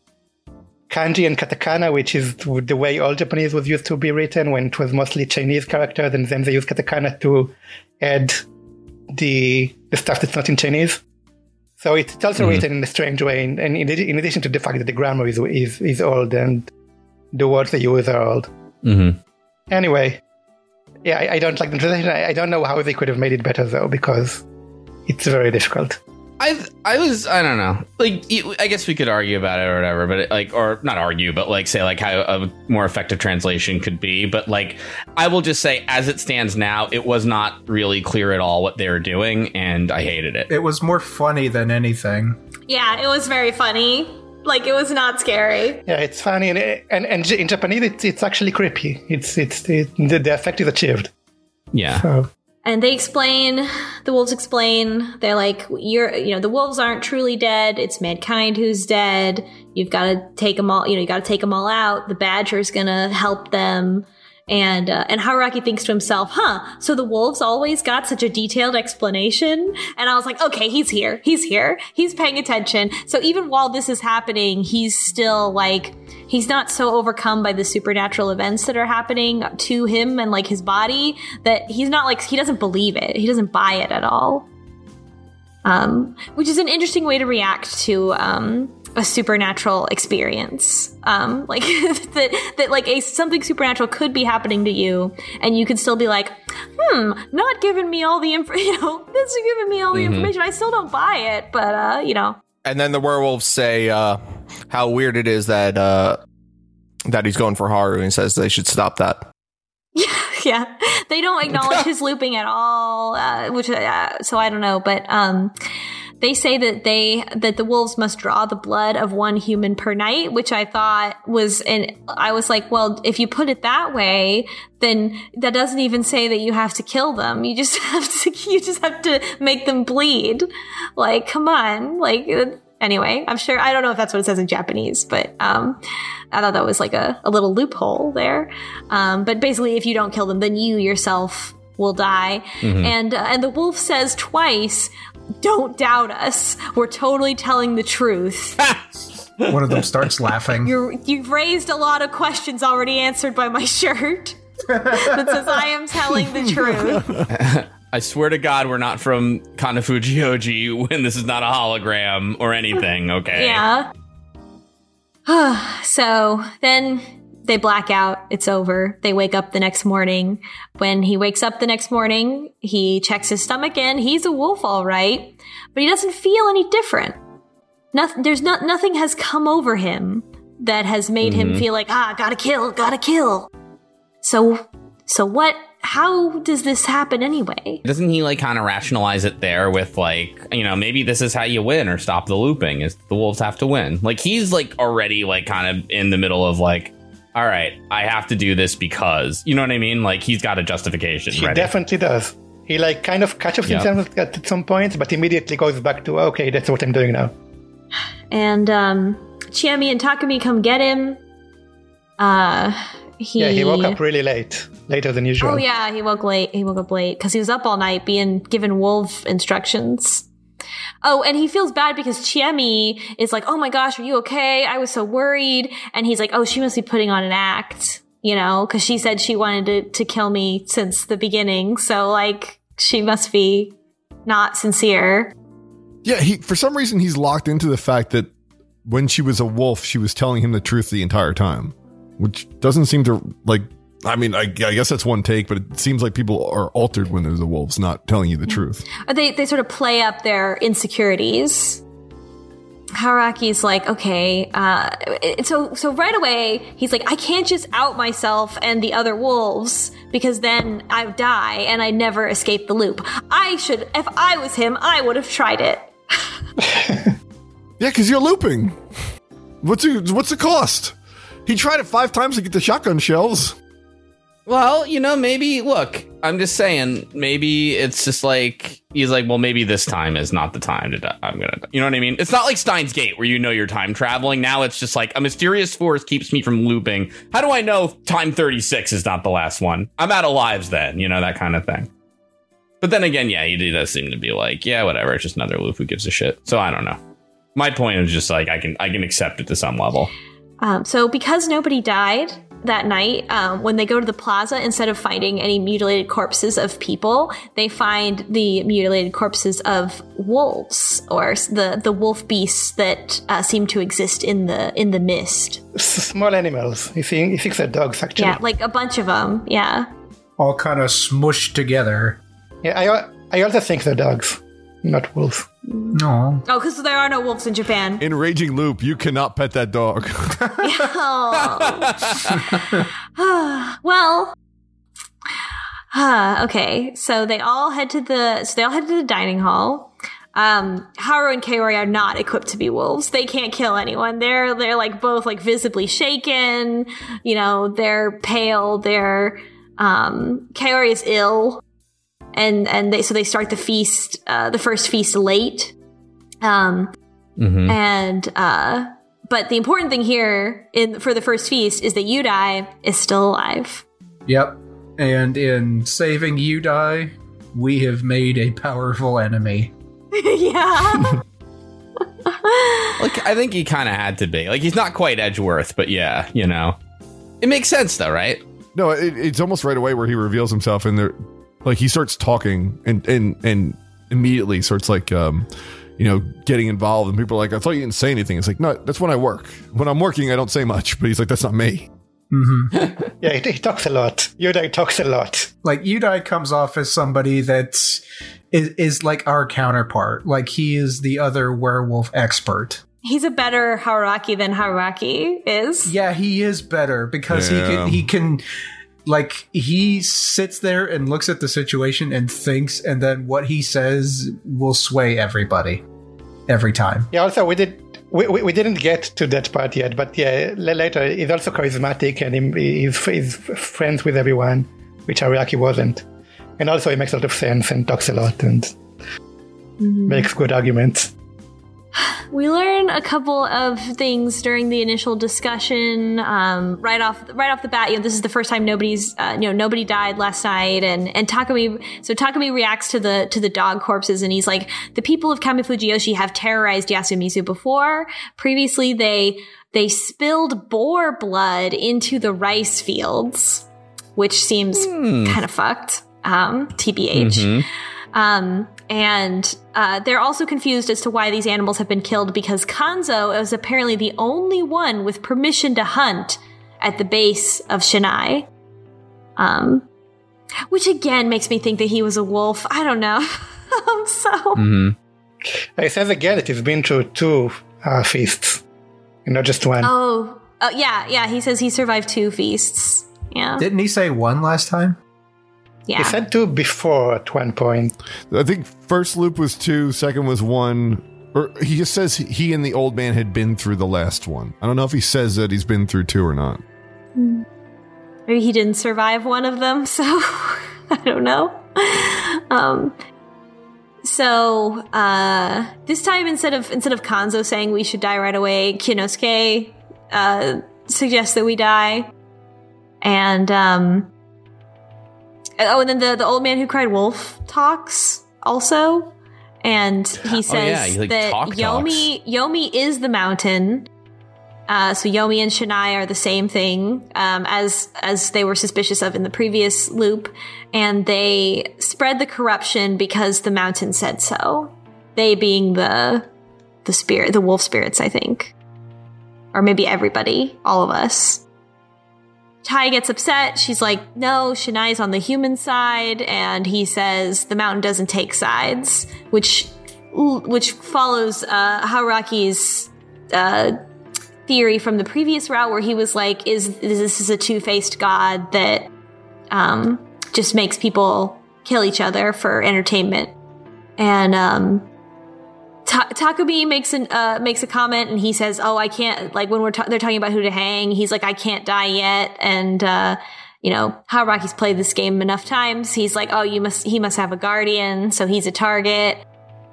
kanji and katakana, which is the way all Japanese was used to be written when it was mostly Chinese characters, and then they use katakana to add the the stuff that's not in Chinese. So it's also written in a strange way, and, and in, in addition to the fact that the grammar is, is is old and the words they use are old. Mm-hmm. Anyway, yeah, I, I don't like the translation. I, I don't know how they could have made it better though, because it's very difficult. I I was I don't know like I guess we could argue about it or whatever, but it, like or not argue, but like say like how a more effective translation could be. But like I will just say, as it stands now, it was not really clear at all what they were doing, and I hated it. it was more funny than anything. Yeah, it was very funny. Like it was not scary. Yeah, it's funny, and and, and in Japanese, it's, it's actually creepy. It's it's it, the, the effect is achieved. Yeah. So And they explain, the wolves explain, they're like, you're, you know, the wolves aren't truly dead. It's mankind who's dead. You've got to take them all, you know, you got to take them all out. The badger's to help them. And uh, and Haruaki thinks to himself, "Huh? So the wolves always got such a detailed explanation." And I was like, "Okay, he's here. He's here. He's paying attention." So even while this is happening, he's still like he's not so overcome by the supernatural events that are happening to him and like his body that he's not like he doesn't believe it. He doesn't buy it at all. Um, which is an interesting way to react to um, a supernatural experience. Um, like that, that like a something supernatural could be happening to you, and you could still be like, hmm, not giving me all the info. You know, this is giving me all the information. I still don't buy it, but uh, you know, And then the werewolves say uh, how weird it is that uh, that he's going for Haru and says they should stop that. yeah, they don't acknowledge his looping at all, uh, which uh, so I don't know, but um, they say that they that the wolves must draw the blood of one human per night, which I thought was, and I was like, well, if you put it that way, then that doesn't even say that you have to kill them. You just have to, you just have to make them bleed. Like, come on, like. Anyway, I'm sure I don't know if that's what it says in Japanese, but um, I thought that was like a, a little loophole there. Um, but basically, if you don't kill them, then you yourself will die. And uh, and the wolf says twice, "Don't doubt us. We're totally telling the truth." One of them starts laughing. You're you've raised a lot of questions already answered by my shirt that says I am telling the truth. I swear to God, we're not from Kanafuji when this is not a hologram or anything. Okay. Yeah. so then they black out. It's over. They wake up the next morning. When he wakes up the next morning, he checks his stomach in. He's a wolf, all right, but he doesn't feel any different. Nothing. There's not. Nothing has come over him that has made him feel like ah, gotta kill, gotta kill. So, so what? How does this happen anyway? Doesn't he like kind of rationalize it there with like, you know, maybe this is how you win or stop the looping is the wolves have to win. Like he's like already like kind of in the middle of like, all right, I have to do this because, you know what I mean? Like he's got a justification. He ready. definitely does. He like kind of catches Yep. himself at some point, but immediately goes back to okay, that's what I'm doing now. And um, Chiemi and Takumi come get him. Uh, he, Yeah, he woke up really late, later than usual. Oh yeah, he woke late. He woke up late because he was up all night being given wolf instructions. Oh, and he feels bad because Chiemi is like, "Oh my gosh, are you okay? I was so worried." And he's like, "Oh, she must be putting on an act, you know, because she said she wanted to, to kill me since the beginning. So like, she must be not sincere." Yeah, he for some reason he's locked into the fact that when she was a wolf, she was telling him the truth the entire time, which doesn't seem to like. I mean, I, I guess that's one take, but it seems like people are altered when there's the wolves not telling you the truth. They they sort of play up their insecurities. Haruaki's like, okay, uh, so so right away he's like, I can't just out myself and the other wolves because then I would die and I never escape the loop. I should, if I was him, I would have tried it. Yeah, because you're looping. What's the, what's the cost? He tried it five times to get the shotgun shells. Well, you know, maybe look, I'm just saying, maybe it's just like he's like, well, maybe this time is not the time to die. I'm gonna, die. you know what I mean? It's not like Steins Gate where you know you're time traveling. Now it's just like a mysterious force keeps me from looping. How do I know time 36 is not the last one? I'm out of lives then, you know that kind of thing. But then again, yeah, he does seem to be like, yeah, whatever, it's just another loop. Who gives a shit? So I don't know. My point is just like I can I can accept it to some level. Um, so because nobody died that night, um, when they go to the plaza, instead of finding any mutilated corpses of people, they find the mutilated corpses of wolves or the the wolf beasts that uh, seem to exist in the in the mist. Small animals. He, think, he thinks they're dogs, actually. Yeah, like a bunch of them. Yeah. All kind of smushed together. Yeah, I, I also think they're dogs, not wolves. No. Oh, because there are no wolves in Japan. In Raging Loop, you cannot pet that dog. well, uh, okay. So they all head to the so they all head to the dining hall. Um, Haru and Kaori are not equipped to be wolves. They can't kill anyone. They're they're like both like visibly shaken. You know, they're pale. They're um, Kaori is ill, and and they so they start the feast, uh, the first feast late. Um, and uh, but the important thing here in for the first feast is that Yudai is still alive. Yep. And in saving Yudai, we have made a powerful enemy. yeah. Like I think he kind of had to be. Like he's not quite Edgeworth, but yeah, you know, it makes sense though, right? No, it, it's almost right away where he reveals himself, and there, like he starts talking, and and and immediately starts like, um, you know, getting involved, and people are like, "I thought you didn't say anything." It's like, no, that's when I work. When I'm working, I don't say much. But he's like, that's not me. Yeah, he, he talks a lot. Yudai talks a lot. Like Yudai comes off as somebody that's is, is like our counterpart. Like he is the other werewolf expert. He's a better Haruaki than Haruaki is. Yeah, he is better because Yeah. he can he can like he sits there and looks at the situation and thinks and then what he says will sway everybody every time. Yeah, also, we did. We, we, we didn't get to that part yet, but yeah, later he's also charismatic and he, he's, he's friends with everyone, which Haruaki wasn't. And also he makes a lot of sense and talks a lot and mm-hmm. makes good arguments. We learn a couple of things during the initial discussion. Um, right off, right off the bat, you know, this is the first time nobody's, uh, you know, nobody died last night, and and Takumi. So Takumi reacts to the to the dog corpses, and he's like, the people of Kamifujiyoshi have terrorized Yasumizu before. Previously, they they spilled boar blood into the rice fields, which seems kind of fucked. Um, TBH. Um, and uh, they're also confused as to why these animals have been killed because Kanzo is apparently the only one with permission to hunt at the base of Shinai. Um, which again makes me think that he was a wolf. I don't know. um, so Mm-hmm. He says again that he's been through two uh, feasts, and not just one. oh, oh yeah, yeah. He says he survived two feasts. Yeah, Didn't he say one last time? Yeah. He said two before at one point. I think first loop was two, second was one. Or he just says he and the old man had been through the last one. I don't know if he says that he's been through two or not. Maybe he didn't survive one of them, so I don't know. Um, so uh, this time, instead of instead of Kanzo saying we should die right away, Kinosuke uh, suggests that we die, and um, oh, and then the the old man who cried wolf talks also, and he says yeah, he, like, that talk Yomi Yomi is the mountain. Uh, so Yomi and Shinai are the same thing um, as as they were suspicious of in the previous loop, and they spread the corruption because the mountain said so. They being the the spirit, the wolf spirits, I think, or maybe everybody, all of us. Tai gets upset. She's like, "No, Shinai's on the human side," and he says the mountain doesn't take sides, which which follows uh, Haruaki's uh, theory from the previous route where he was like, is, is this is a two faced god that um, just makes people kill each other for entertainment. And um, Ta- Takumi makes an uh, makes a comment and he says, "Oh, I can't." Like when we're ta- they're talking about who to hang, he's like, "I can't die yet." And uh, you know, how Haruaki's played this game enough times. He's like, "Oh, you must he must have a guardian, so he's a target."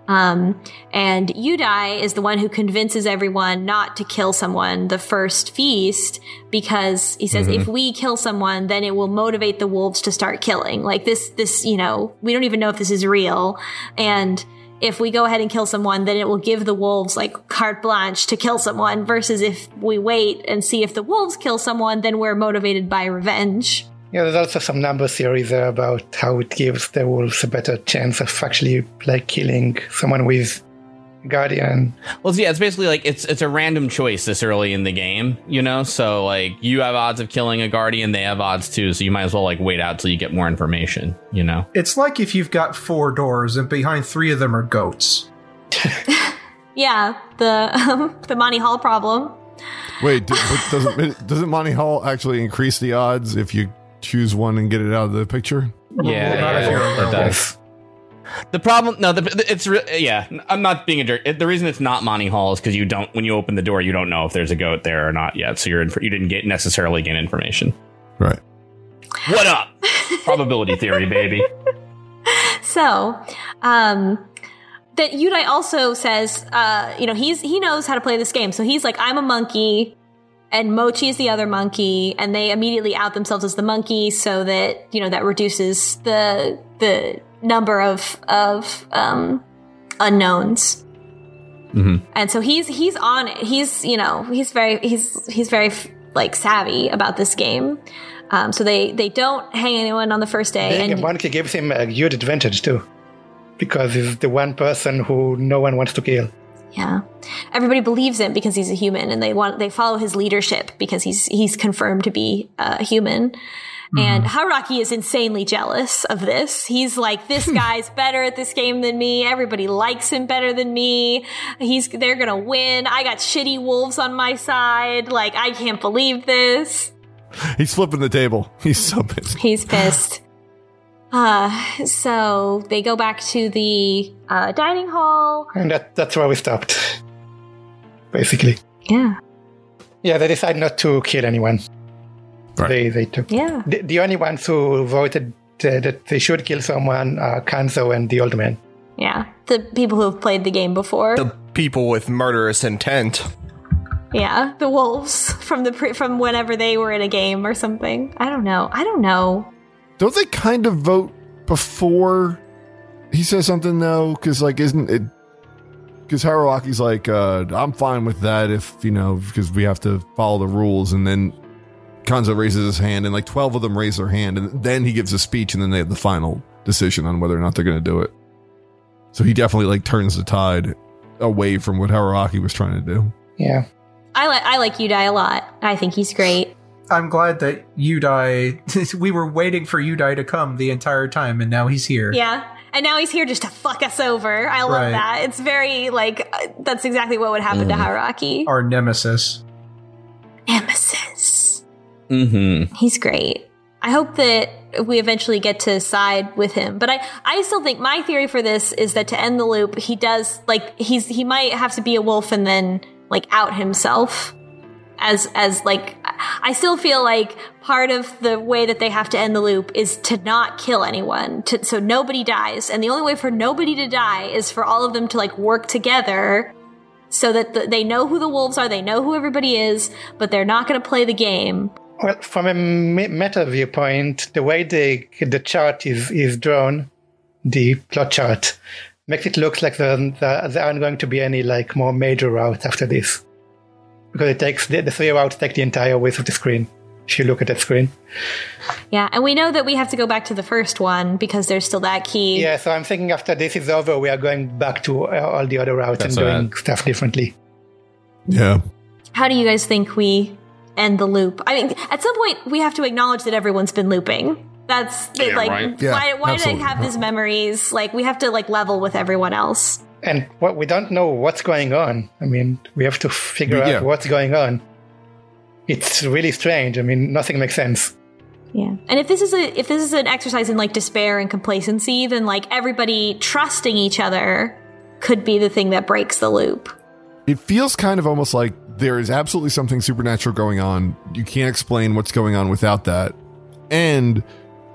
Um, and Yudai is the one who convinces everyone not to kill someone the first feast because he says if we kill someone, then it will motivate the wolves to start killing. Like this, this, you know, we don't even know if this is real. And if we go ahead and kill someone, then it will give the wolves like carte blanche to kill someone versus if we wait and see if the wolves kill someone, then we're motivated by revenge. Yeah, there's also some number theory there about how it gives the wolves a better chance of actually like killing someone with guardian. Well, yeah, it's basically like it's it's a random choice this early in the game, you know. So like you have odds of killing a guardian, they have odds too. So you might as well like wait out till you get more information, you know. It's like if you've got four doors and behind three of them are goats. Yeah, the um, the Monty Hall problem. Wait, do, but doesn't doesn't Monty Hall actually increase the odds if you choose one and get it out of the picture? Yeah, not if yeah, you're it does. The problem, no, the, the- it's re- yeah. I'm not being a jerk. It- The reason it's not Monty Hall is because you don't when you open the door, you don't know if there's a goat there or not yet. So you're in, you didn't get necessarily get information. Right. What up? Probability theory, baby. So, um, that Yudai also says, uh, you know, he's he knows how to play this game. So he's like, I'm a monkey, and Mochi is the other monkey, and they immediately out themselves as the monkey, so that you know that reduces the the number of of um, unknowns. And so he's he's on it. He's you know he's very he's he's very like savvy about this game. Um, so they they don't hang anyone on the first day. Being a And monkey gives him a huge advantage too, because he's the one person who no one wants to kill. yeah, everybody believes him because he's a human, and they want they follow his leadership because he's he's confirmed to be a human. And Haruaki is insanely jealous of this. He's like, this guy's better at this game than me. Everybody likes him better than me. He's, they're gonna win. I got shitty wolves on my side. Like, I can't believe this. He's flipping the table. He's so pissed. He's pissed. Uh, so they go back to the uh, dining hall. And that, that's where we stopped, basically. Yeah. Yeah, they decide not to kill anyone. Right. They they took Yeah. the, the only ones who voted uh, that they should kill someone are Kanzo and the old man. Yeah. The people who have played the game before. The people with murderous intent. yeah. The wolves from the pre- from whenever they were in a game or something. I don't know. I don't know. Don't they kind of vote before he says something though? Because like, isn't it? Because Haruaki's like, uh, I'm fine with that if you know, because we have to follow the rules, and then Kanzo raises his hand, and like twelve of them raise their hand, and then he gives a speech, and then they have the final decision on whether or not they're going to do it. So he definitely like turns the tide away from what Haruaki was trying to do. Yeah. I like I like Yudai a lot. I think he's great. I'm glad that Yudai. we were waiting for Yudai to come the entire time, and now he's here. Yeah. And now he's here just to fuck us over. I love Right. that. It's very like uh, that's exactly what would happen to Haruaki. Our nemesis. Nemesis. Mm-hmm. He's great. I hope that we eventually get to side with him. But I, I still think my theory for this is that to end the loop, he does like he's he might have to be a wolf and then like out himself as as like I still feel like part of the way that they have to end the loop is to not kill anyone, to, so nobody dies. And the only way for nobody to die is for all of them to like work together so that the, they know who the wolves are, they know who everybody is, but they're not going to play the game. Well, from a me- meta viewpoint, the way the the chart is is drawn, the plot chart, makes it look like there, there, there aren't going to be any like more major routes after this, because it takes the, the three routes take the entire width of the screen. If you look at that screen, Yeah, and we know that we have to go back to the first one because there's still that key. yeah. So I'm thinking after this is over, we are going back to uh, all the other routes That's and what I- doing stuff differently. Yeah. How do you guys think we end the loop? I mean, at some point we have to acknowledge that everyone's been looping. That's Yeah, like right. Yeah, why why do they have these memories? Like we have to like level with everyone else. And what we don't know what's going on. I mean, we have to figure Yeah. out what's going on. It's really strange. I mean, nothing makes sense. Yeah. And if this is a if this is an exercise in like despair and complacency, then like everybody trusting each other could be the thing that breaks the loop. It feels kind of almost like there is absolutely something supernatural going on. You can't explain what's going on without that. And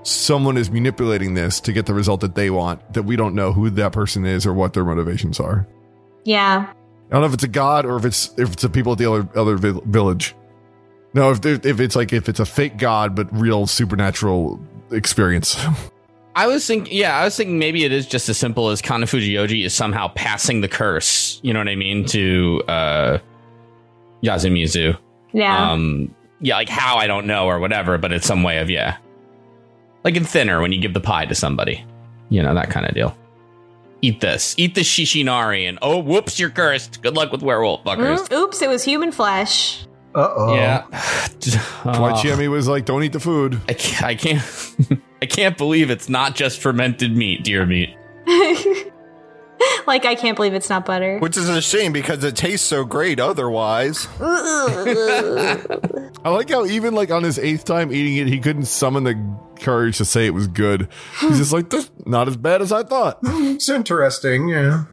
someone is manipulating this to get the result that they want, that we don't know who that person is or what their motivations are. Yeah. I don't know if it's a god or if it's if it's the people at the other other village. No, if if it's like if it's a fake god but real supernatural experience. I was thinking, yeah, I was thinking maybe it is just as simple as Kamifujiyoshi is somehow passing the curse. You know what I mean to uh, Yasumizu. Yeah. Um, yeah, like how I don't know or whatever, but it's some way of yeah, like in Thinner when you give the pie to somebody, you know that kind of deal. Eat this, eat the shishinari, and oh, whoops, you're cursed. Good luck with werewolf fuckers. Mm, oops, it was human flesh. Uh oh. Yeah, That's why Oh. Was like, "Don't eat the food." I can't, I can't, I can't believe it's not just fermented meat, deer meat. like I can't believe it's not butter. Which is a shame because it tastes so great otherwise. I like how even like on his eighth time eating it, he couldn't summon the courage to say it was good. He's just like, "That's not as bad as I thought." It's interesting. Yeah.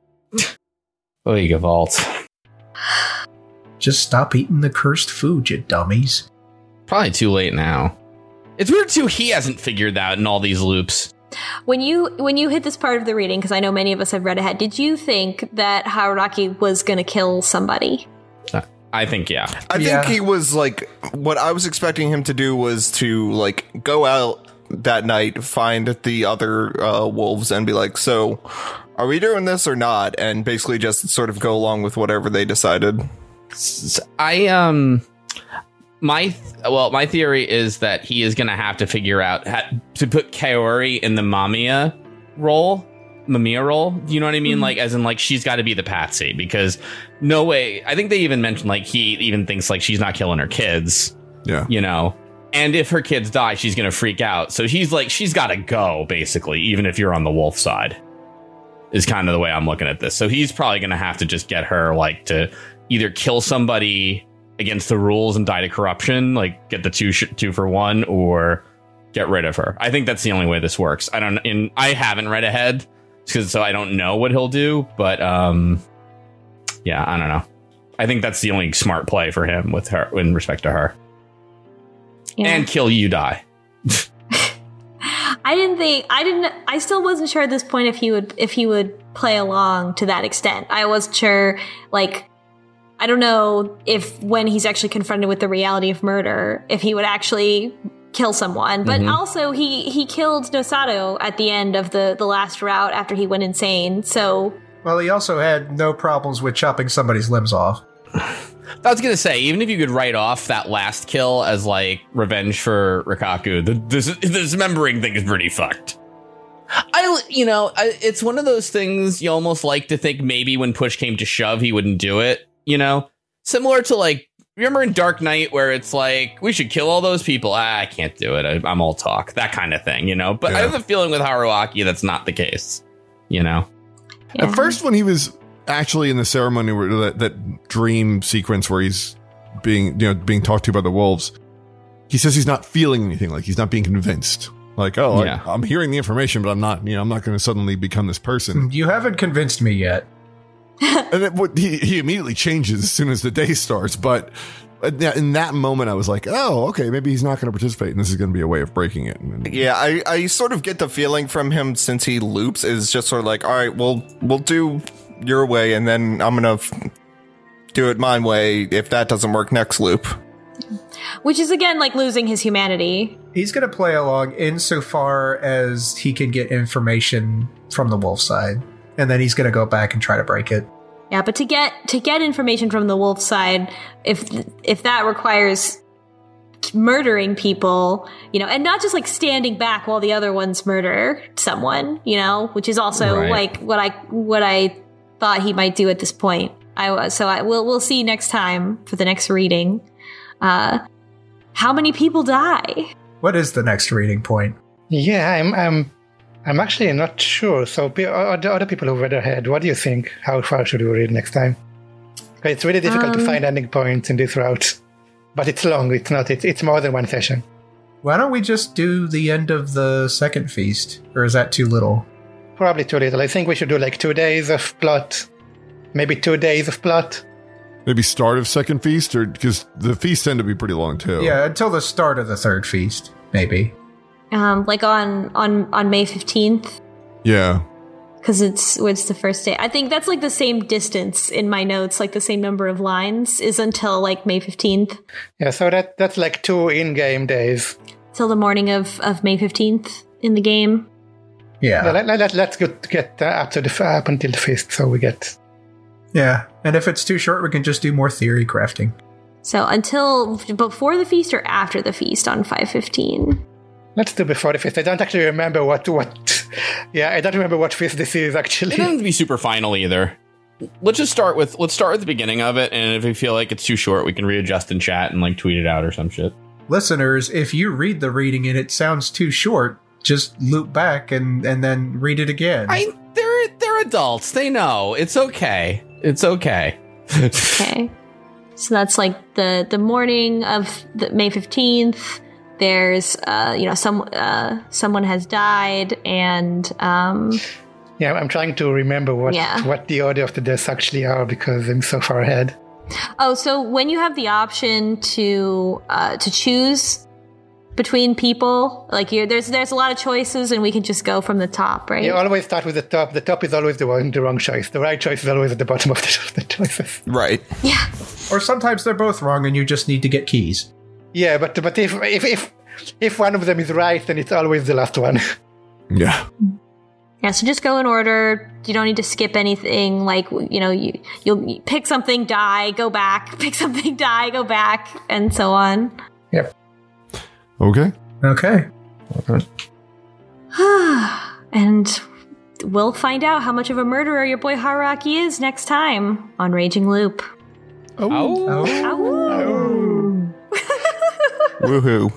Oiga Vault. Just stop eating the cursed food, you dummies. Probably too late now. It's weird too. He hasn't figured that in all these loops. When you when you hit this part of the reading, because I know many of us have read ahead, did you think that Haruaki was going to kill somebody? I think yeah. I Yeah. think he was like what I was expecting him to do was to like go out that night, find the other uh, wolves, and be like, "So, are we doing this or not?" And basically just sort of go along with whatever they decided. I um my th- well my theory is that he is going to have to figure out how to put Kaori in the Mamiya role. Mamiya role, you know what I mean? Mm-hmm. Like, as in, like, she's got to be the patsy because no way. I think they even mentioned, like, he even thinks, like, she's not killing her kids, Yeah. you know? And if her kids die, she's going to freak out. So he's like, she's got to go, basically, even if you're on the wolf side, is kind of the way I'm looking at this. So he's probably going to have to just get her, like, to either kill somebody against the rules and die to corruption, like, get the two, sh- two for one, or get rid of her. I think that's the only way this works. I don't, in, I haven't read ahead because so I don't know what he'll do, but, um, yeah, I don't know. I think that's the only smart play for him with her in respect to her. Yeah. And kill you die. I didn't think I didn't I still wasn't sure at this point if he would if he would play along to that extent. I wasn't sure like I don't know if when he's actually confronted with the reality of murder, if he would actually kill someone. But Mhm. also he he killed Nosato at the end of the the last route after he went insane. So Well, he also had no problems with chopping somebody's limbs off. I was gonna say, even if you could write off that last kill as like revenge for Rikako, the this, the dismembering thing is pretty fucked. I, you know, I, it's one of those things you almost like to think maybe when push came to shove, he wouldn't do it. You know, similar to like remember in Dark Knight where it's like we should kill all those people. Ah, I can't do it. I, I'm all talk, that kind of thing. You know, but I have a feeling with Haruaki that's not the case. You know, yeah. At first, when he was actually in the ceremony where that, that dream sequence where he's being you know being talked to by the wolves, he says he's not feeling anything. Like he's not being convinced. Like oh, Yeah. I, I'm hearing the information, but I'm not. You know, I'm not going to suddenly become this person. You haven't convinced me yet. and it, what, he he immediately changes as soon as the day starts. But uh, in that moment, I was like, oh, okay, maybe he's not going to participate, and this is going to be a way of breaking it. And- Yeah, I, I sort of get the feeling from him since he loops is just sort of like, all right, well, we'll do your way, and then I'm gonna f- do it my way. If that doesn't work, next loop. which is again like losing his humanity. He's going to play along insofar as he can get information from the wolf side, and then he's going to go back and try to break it. Yeah, but to get to get information from the wolf side, if if that requires murdering people, you know, and not just like standing back while the other ones murder someone, you know, which is also Right. like what I what I thought he might do at this point. I was so I will we'll see next time for the next reading. Uh how many people die? What is the next reading point? Yeah, I'm, I'm, I'm actually not sure. So, pe- other other people who read ahead, what do you think? How far should we read next time? 'Cause It's really difficult to Um, find ending points in this route, but it's long. It's not. It's, it's more than one session. Why don't we just do the end of the second feast? Or is that too little? Probably too little. I think we should do like two days of plot, maybe two days of plot. Maybe start of second feast, or because the feasts tend to be pretty long too. Yeah, until the start of the third feast, maybe. Um like on on on May 15th yeah. because it's it's the first day. I think that's like the same distance in my notes, like the same number of lines is until like May 15th. Yeah, so that that's like two in-game days. till the morning of, of May 15th in the game. Yeah. Yeah, let, let, let, let's get, get uh, up to the up until the feast, so we get Yeah. And if it's too short, we can just do more theory crafting. So until before the feast or after the feast on 515. Let's do before the feast. I don't actually remember what what. Yeah, I don't remember what feast this is actually. it actually. doesn't to be super final either. Let's just start with let's start with the beginning of it, and if we feel like it's too short, we can readjust in chat and like tweet it out or some shit. Listeners, if you read the reading and it sounds too short, just loop back and, and then read it again. I they're they're adults. They know it's okay. It's okay. Okay. So that's like the the morning of the May 15th. There's uh you know some uh someone has died and um Yeah, I'm trying to remember what Yeah. what the order of the deaths actually are because I'm so far ahead. oh so when you have the option to uh to choose between people? Like you there's there's a lot of choices and we can just go from the top, right? You always start with the top. The top is always the wrong, the wrong choice. The right choice is always at the bottom of the, the choices. Right. yeah. Or sometimes they're both wrong and you just need to get keys. Yeah, but but if if if if one of them is right, then it's always the last one. Yeah. Yeah, so just go in order. You don't need to skip anything. Like you know, you you'll pick something, die, go back, pick something, die, go back, and so on. yep. Okay. Okay. And we'll find out how much of a murderer your boy Haruaki is next time on Raging Loop. Oh. Oh. Ow. Oh. Woohoo.